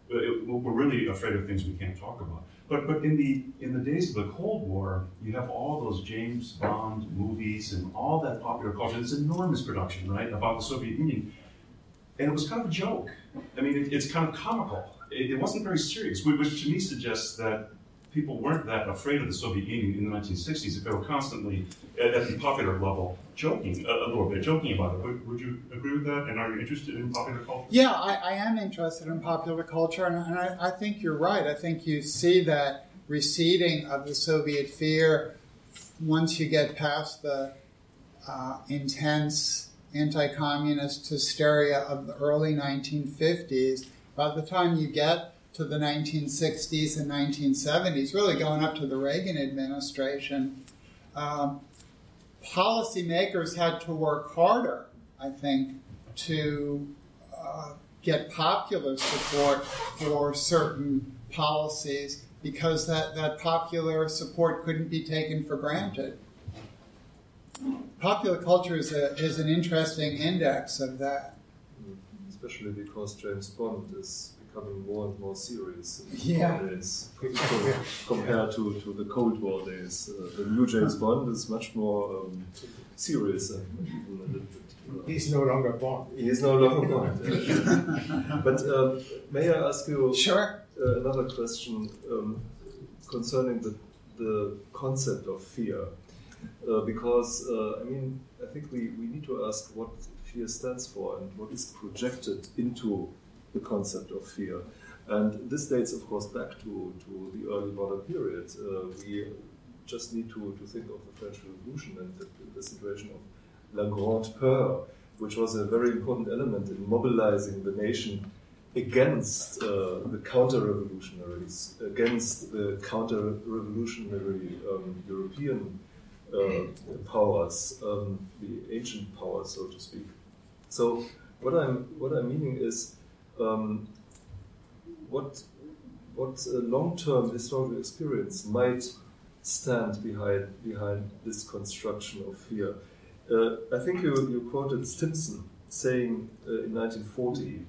We're really afraid of things we can't talk about. But but in the in the days of the Cold War, you have all those James Bond movies and all that popular culture. This enormous production, right, about the Soviet Union, and it was kind of a joke. I mean, it, it's kind of comical. It, it, wasn't very serious, which to me suggests that people weren't that afraid of the Soviet Union in the 1960s if they were constantly at, at the popular level joking a, a, little bit, joking about it. Would, would, you agree with that? And are you interested in popular culture? Yeah, I, I am interested in popular culture, and, and I, I, think you're right. I think you see that receding of the Soviet fear once you get past the uh, intense anti communist hysteria of the early 1950s. By the time you get to the 1960s and 1970s, really going up to the Reagan administration, um, policymakers had to work harder, I think, to uh, get popular support for certain policies because that, that popular support couldn't be taken for granted. Popular culture is, a, is an interesting index of that. Especially because James Bond is becoming more and more serious yeah. compared to, to the Cold War days. Uh, the new James Bond is much more um, serious and even a bit. Uh, He's no longer Bond. He is no longer Bond. <laughs> but um, may I ask you sure. Uh, another question um, concerning the, the concept of fear? Uh, because, uh, I mean, I think we, we need to ask what fear stands for and what is projected into the concept of fear. And this dates, of course, back to, to the early modern period. Uh, we just need to, to think of the French Revolution and the, the situation of La Grande Peur, which was a very important element in mobilizing the nation against uh, the counter-revolutionaries, against the counter-revolutionary um, European uh, powers, um, the ancient powers, so to speak. So what I'm what I'm meaning is um, what what long-term historical experience might stand behind behind this construction of fear. Uh, I think you, you quoted Stimson saying uh, in 1940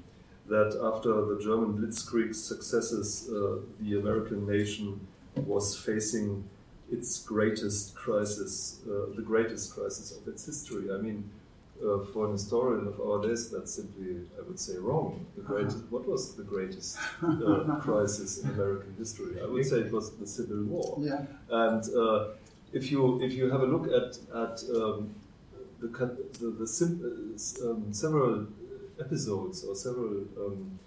that after the German Blitzkrieg successes, uh, the American nation was facing its greatest crisis, uh, the greatest crisis of its history. I mean, uh, for an historian of our days, that's simply, I would say, wrong. The greatest, what was the greatest <laughs> uh, crisis in American history? I would say it was the Civil War. Yeah. And uh, if you if you have a look at at um, the the, the sim, uh, um, several episodes or several um,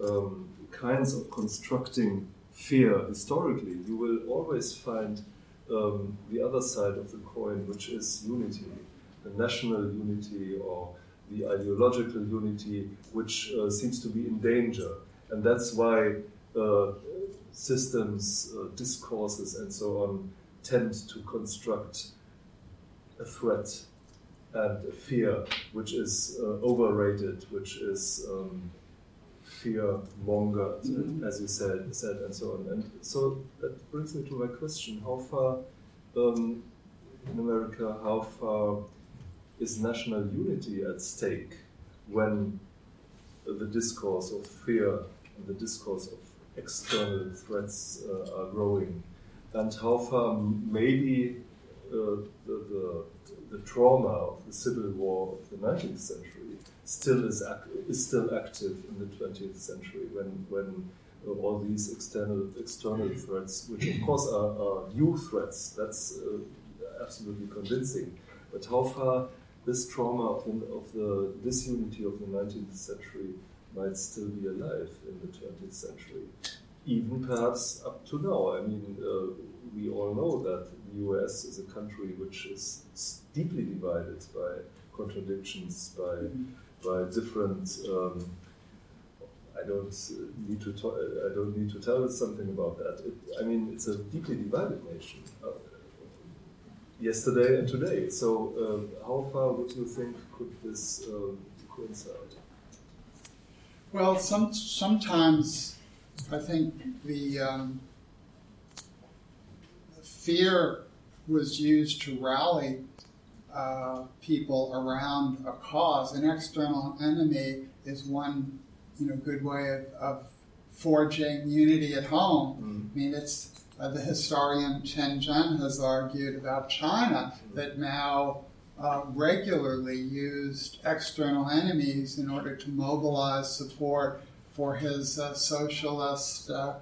um, kinds of constructing fear historically, you will always find um, the other side of the coin, which is unity the national unity or the ideological unity, which uh, seems to be in danger. And that's why uh, systems, uh, discourses, and so on tend to construct a threat and a fear which is uh, overrated, which is um, fear mongered, mm-hmm. as you said, said, and so on. And so that brings me to my question: How far um, in America? How far is national unity at stake when the discourse of fear and the discourse of external threats uh, are growing, and how far maybe uh, the, the, the, trauma of the civil war of the 19th century still is, is still active in the 20th century when, when uh, all these external external threats, which of course are, are new threats, that's uh, absolutely convincing. But how far this trauma of the, of the disunity of the 19th century might still be alive in the 20th century, even perhaps up to now. I mean, uh, we all know that the US is a country which is deeply divided by contradictions, by by different. Um, I don't need to talk, I don't need to tell something about that. It, I mean, it's a deeply divided nation. Yesterday and today. So, uh, how far would you think could this uh, coincide? Well, some sometimes I think the um, fear was used to rally uh, people around a cause. An external enemy is one, you know, good way of, of forging unity at home. Mm. I mean, it's uh, the historian Chen Jian has argued about China that Mao uh, regularly used external enemies in order to mobilize support for his uh, socialist uh,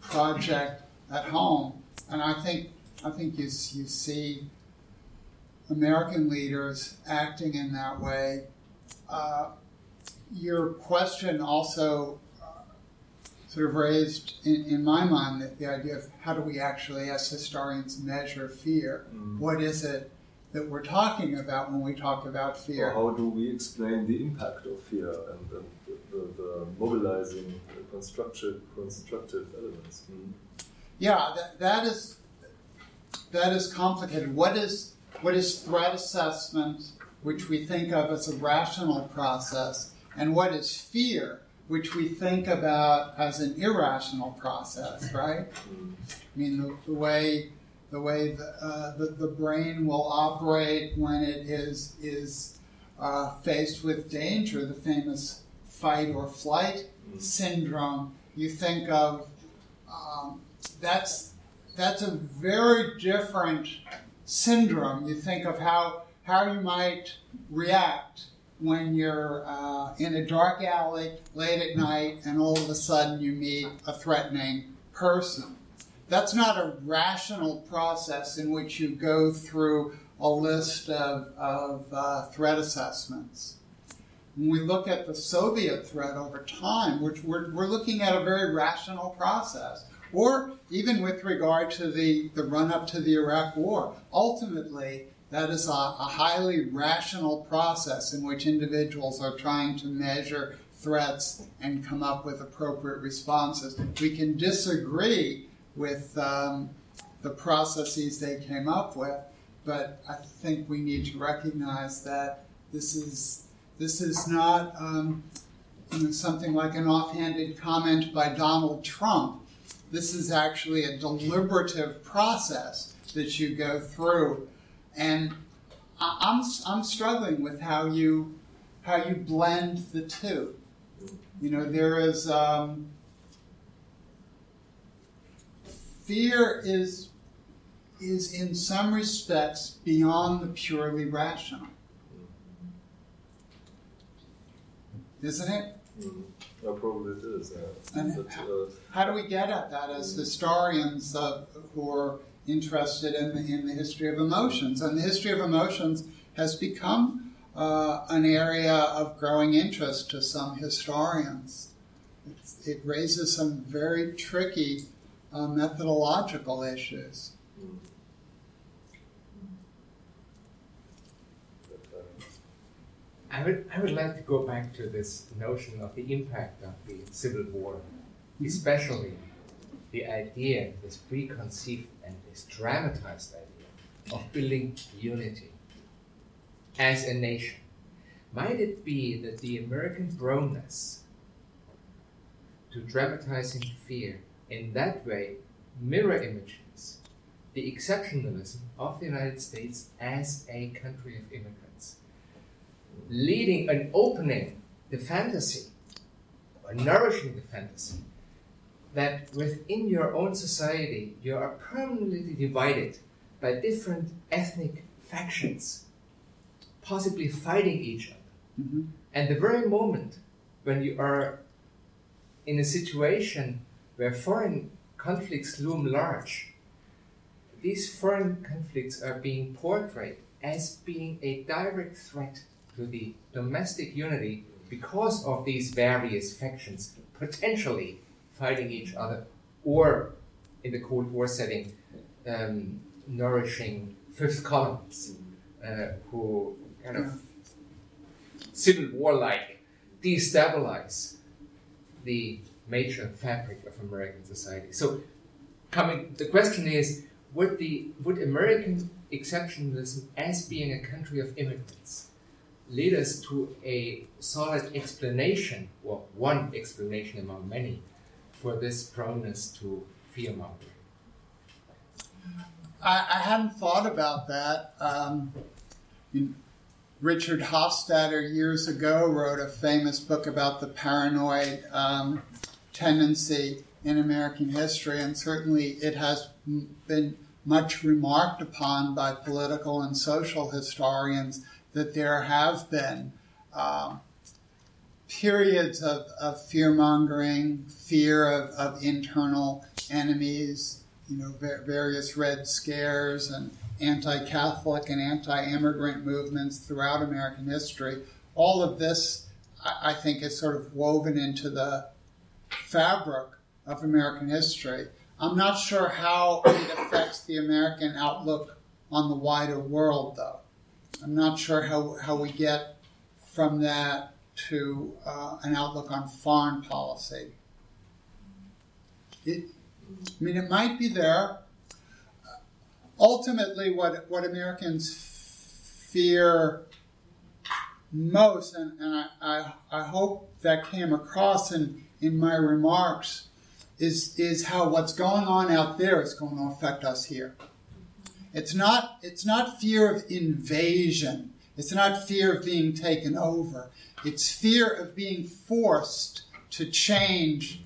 project at home. And I think I think you you see American leaders acting in that way. Uh, your question also sort of raised in, in my mind the, the, idea of how do we actually, as historians, measure fear? Mm. What is it that we're talking about when we talk about fear? Well, how do we explain the impact of fear and, the, the, the, mobilizing constructive, constructive elements? Mm. Yeah, that, that is that is complicated. What is what is threat assessment, which we think of as a rational process, and what is fear, which we think about as an irrational process, right? I mean, the, the way the way the, uh, the, the, brain will operate when it is is uh, faced with danger, the famous fight or flight syndrome. You think of um, that's that's a very different syndrome. You think of how how you might react when you're uh, in a dark alley late at night and all of a sudden you meet a threatening person. That's not a rational process in which you go through a list of, of uh, threat assessments. When we look at the Soviet threat over time, which we're, we're looking at a very rational process or even with regard to the, the run up to the Iraq War. Ultimately, that is a, a, highly rational process in which individuals are trying to measure threats and come up with appropriate responses. We can disagree with um, the processes they came up with, but I think we need to recognize that this is this is not um, you know, something like an offhanded comment by Donald Trump this is actually a deliberative process that you go through. And I'm, I'm struggling with how you, how you blend the two. You know, there is um, fear is is in some respects beyond the purely rational, isn't it? Mm-hmm. No, probably it is. Yeah. And but, uh, how do we get at that as historians uh, who are interested in the, in the history of emotions? And the history of emotions has become uh, an area of growing interest to some historians. It's, it raises some very tricky uh, methodological issues. I would, I would like to go back to this notion of the impact of the Civil War, especially the idea, this preconceived and this dramatized idea of building unity as a nation. Might it be that the American proneness to dramatizing fear in that way mirror images the exceptionalism of the United States as a country of immigrants? leading and opening the fantasy, or nourishing the fantasy, that within your own society you are permanently divided by different ethnic factions, possibly fighting each other. Mm-hmm. And the very moment when you are in a situation where foreign conflicts loom large, these foreign conflicts are being portrayed as being a direct threat to the domestic unity because of these various factions potentially fighting each other or in the Cold War setting, um, nourishing fifth columns uh, who kind of civil war like destabilize the major fabric of American society. So, coming, the question is would, the, would American exceptionalism, as being a country of immigrants, lead us to a solid explanation, or one explanation among many, for this proneness to fear? I, I, hadn't thought about that. Um, Richard Hofstadter years ago wrote a famous book about the paranoid um, tendency in American history, and certainly it has been much remarked upon by political and social historians that there have been um, periods of, of fear mongering, fear of, of internal enemies, you know, various Red Scares and anti Catholic and anti immigrant movements throughout American history. All of this, I think, is sort of woven into the fabric of American history. I'm not sure how it affects the American outlook on the wider world, though. I'm not sure how, how we get from that to uh, an outlook on foreign policy. It, I mean, it might be there. Ultimately, what, what Americans fear most, and, and I, I, I hope that came across in, in my remarks, is, is how what's going on out there is going to affect us here. It's not, it's not fear of invasion. It's not fear of being taken over. It's fear of being forced to change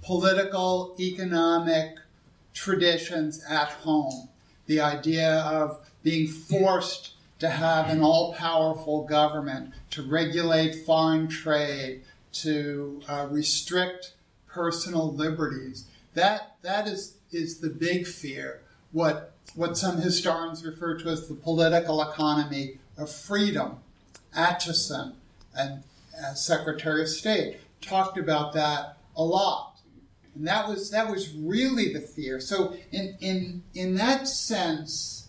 political, economic traditions at home. The idea of being forced to have an all powerful government, to regulate foreign trade, to uh, restrict personal liberties. That, that is, is the big fear. What, what some historians refer to as the political economy of freedom. Acheson, and uh, Secretary of State, talked about that a lot. And that was, that was really the fear. So, in, in, in that sense,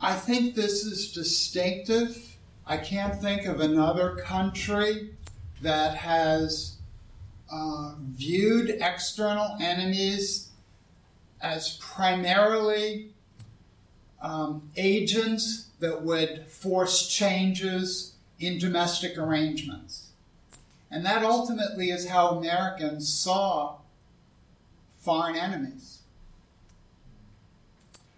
I think this is distinctive. I can't think of another country that has uh, viewed external enemies as primarily um, agents that would force changes in domestic arrangements. And that ultimately is how Americans saw foreign enemies.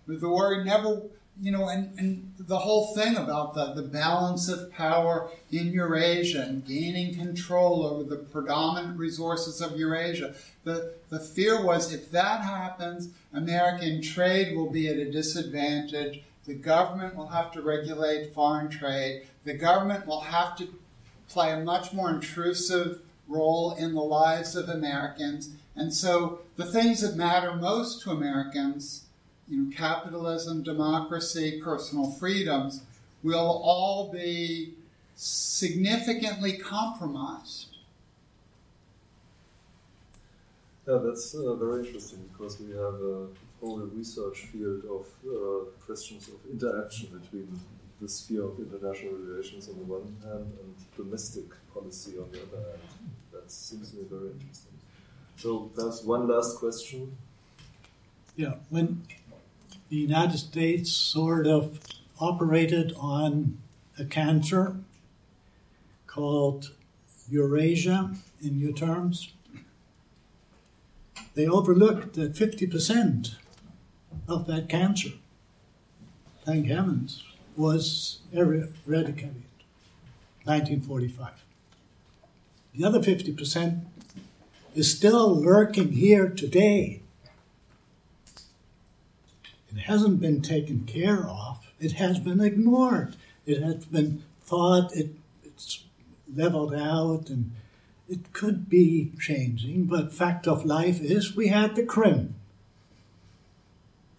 The word never you know, and, and the whole thing about the, the balance of power in Eurasia and gaining control over the predominant resources of Eurasia. The, the fear was if that happens, American trade will be at a disadvantage. The government will have to regulate foreign trade. The government will have to play a much more intrusive role in the lives of Americans. And so the things that matter most to Americans you know, capitalism, democracy, personal freedoms will all be significantly compromised. Yeah, that's uh, very interesting because we have a whole research field of uh, questions of interaction between the sphere of international relations on the one hand and domestic policy on the other hand. That seems to me very interesting. So, perhaps one last question. Yeah, when the United States sort of operated on a cancer called Eurasia in new terms. They overlooked that 50% of that cancer, thank heavens, was eradicated. 1945. The other 50% is still lurking here today it hasn't been taken care of. It has been ignored. It has been thought it, it's leveled out and it could be changing, but fact of life is we had the Krim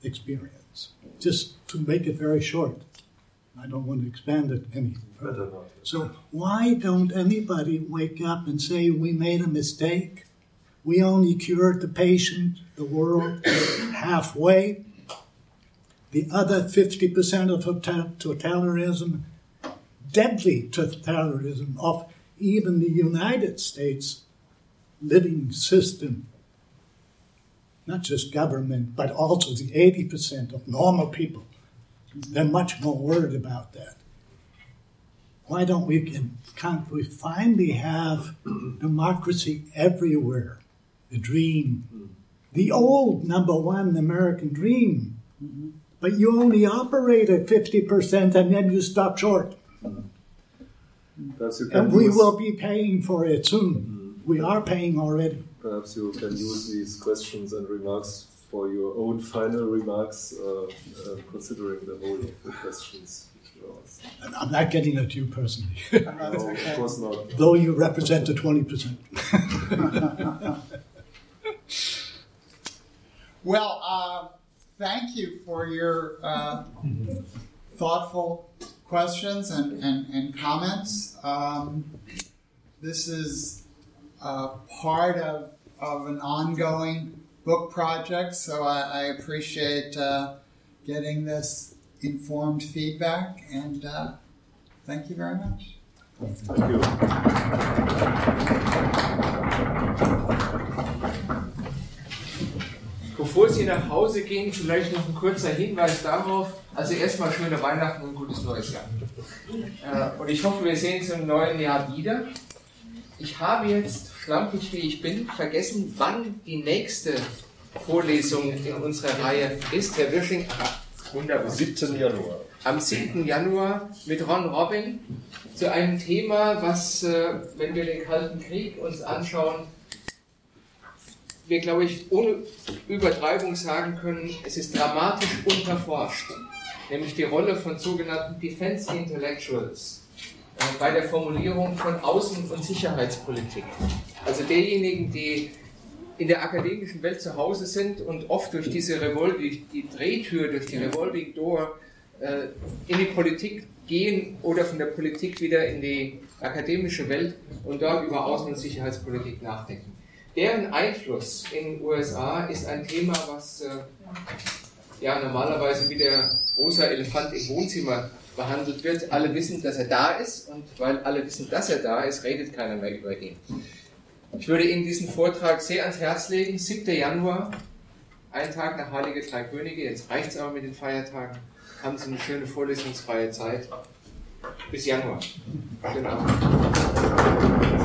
experience. Just to make it very short. I don't want to expand it any further. So why don't anybody wake up and say we made a mistake? We only cured the patient, the world, <coughs> halfway. The other 50% of totalitarianism, deadly totalitarianism of even the United States living system, not just government, but also the 80% of normal people. They're much more worried about that. Why don't we, can't we finally have democracy everywhere? The dream. The old number one American dream. Mm-hmm. But you only operate at 50% and then you stop short. and we will be paying for it soon. We are paying already. Perhaps you can use these questions and remarks for your own final remarks, uh, uh, considering the whole of the questions. I'm not getting at you personally. <laughs> no, of course not. Though you represent the 20%. <laughs> well, uh, thank you for your uh, thoughtful questions and, and, and comments. Um, this is uh, part of, of an ongoing book project, so I, I appreciate uh, getting this informed feedback, and uh, thank you very much. Thank you. Bevor Sie nach Hause gehen, vielleicht noch ein kurzer Hinweis darauf. Also erstmal schöne Weihnachten und gutes neues Jahr. Äh, und ich hoffe, wir sehen uns im neuen Jahr wieder. Ich habe jetzt, schlampig wie ich bin, vergessen, wann die nächste Vorlesung in unserer Reihe ist. Herr Wirsching, Wunderbar. 7. Januar. Am 7. Januar mit Ron Robin zu einem Thema, was, äh, wenn wir den Kalten Krieg uns anschauen, wir, glaube ich, ohne Übertreibung sagen können, es ist dramatisch unterforscht, nämlich die Rolle von sogenannten Defense Intellectuals äh, bei der Formulierung von Außen- und Sicherheitspolitik. Also derjenigen, die in der akademischen Welt zu Hause sind und oft durch diese Revolving, die Drehtür, durch die Revolving Door äh, in die Politik gehen oder von der Politik wieder in die akademische Welt und dort über Außen- und Sicherheitspolitik nachdenken. Deren Einfluss in den USA ist ein Thema, was äh, ja normalerweise wie der rosa Elefant im Wohnzimmer behandelt wird. Alle wissen, dass er da ist und weil alle wissen, dass er da ist, redet keiner mehr über ihn. Ich würde Ihnen diesen Vortrag sehr ans Herz legen. 7. Januar, ein Tag nach Heilige Drei Könige. Jetzt reicht es aber mit den Feiertagen. Haben Sie eine schöne vorlesungsfreie Zeit. Bis Januar. Abend.